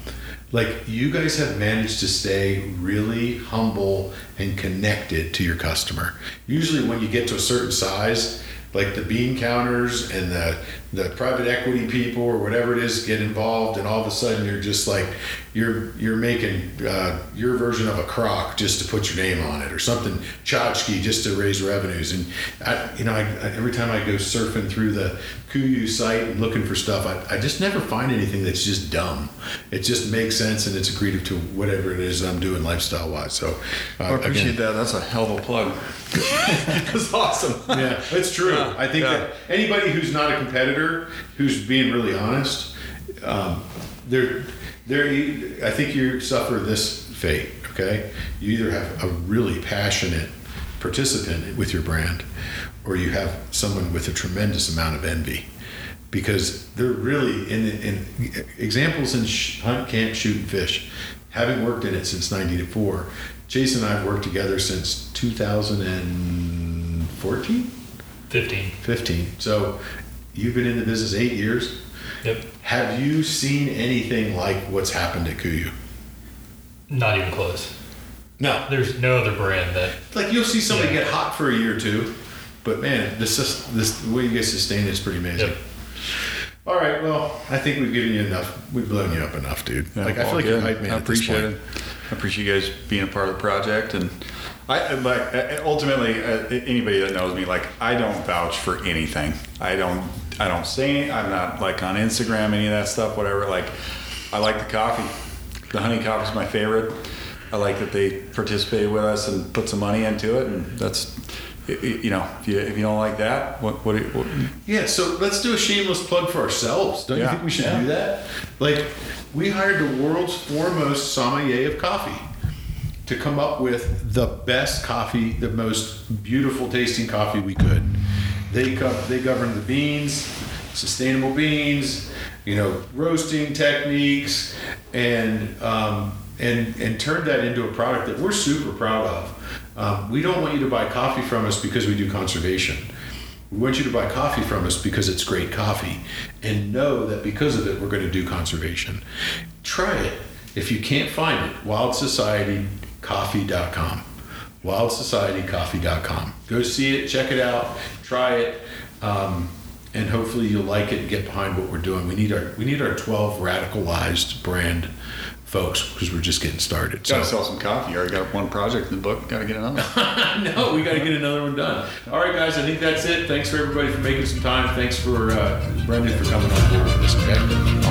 like you guys have managed to stay really humble and connected to your customer. Usually, when you get to a certain size, like the bean counters and the the private equity people or whatever it is get involved, and all of a sudden you're just like you're you're making uh, your version of a crock just to put your name on it or something tchotchke just to raise revenues. And I, you know, I, I, every time I go surfing through the KUIU site and looking for stuff, I, I just never find anything that's just dumb. It just makes sense and it's accretive to whatever it is I'm doing lifestyle wise. So uh, I appreciate again, that. That's a hell of a plug. *laughs* That's awesome. yeah, it's true. Yeah, I think yeah. that anybody who's not a competitor, who's being really honest, um, they're, they're, I think you suffer this fate, okay? You either have a really passionate participant with your brand, or you have someone with a tremendous amount of envy. Because they're really in, in examples in sh- hunt, camp, shoot, and fish. Having worked in it since '94, Jason and I have worked together since 2014. 15. 15. So you've been in the business eight years. Yep. Have you seen anything like what's happened at KUIU? Not even close. No. There's no other brand that. Like you'll see somebody Yeah. get hot for a year or two, but man, this is, this the way you guys sustain it is pretty amazing. Yep. All right, well, I think we've given you enough. We've blown you up enough, dude. Yeah, like I all feel like you're a good. hype man I at this appreciate point. it. I appreciate you guys being a part of the project, and I I- like uh, ultimately uh, anybody that knows me, like I don't vouch for anything. I don't I don't say I'm not like on Instagram any of that stuff, whatever. Like I like the coffee. The honey coffee is my favorite. I like that they participated with us and put some money into it, and that's you know, if you if you don't like that, what what, you- what Yeah, so let's do a shameless plug for ourselves. Don't you think we should Yeah. do that? Like, we hired the world's foremost sommelier of coffee to come up with the best coffee, the most beautiful tasting coffee we could. They they govern the beans, sustainable beans, you know, roasting techniques, and um, and and turned that into a product that we're super proud of. Um, we don't want you to buy coffee from us because we do conservation. We want you to buy coffee from us because it's great coffee and know that because of it, we're going to do conservation. Try it. If you can't find it, wildsocietycoffee.com. Wildsocietycoffee.com. Go see it, check it out, try it, um, and hopefully you'll like it and get behind what we're doing. We need our we need our 12 radicalized brand folks because we're just getting started. got to So- sell some coffee. You already got one project in the book. Got to get another. One. *laughs* No, we got to get another one done. All right, guys, I think that's it. Thanks for everybody for making some time. Thanks for uh, Brendan for coming on board with us. Okay.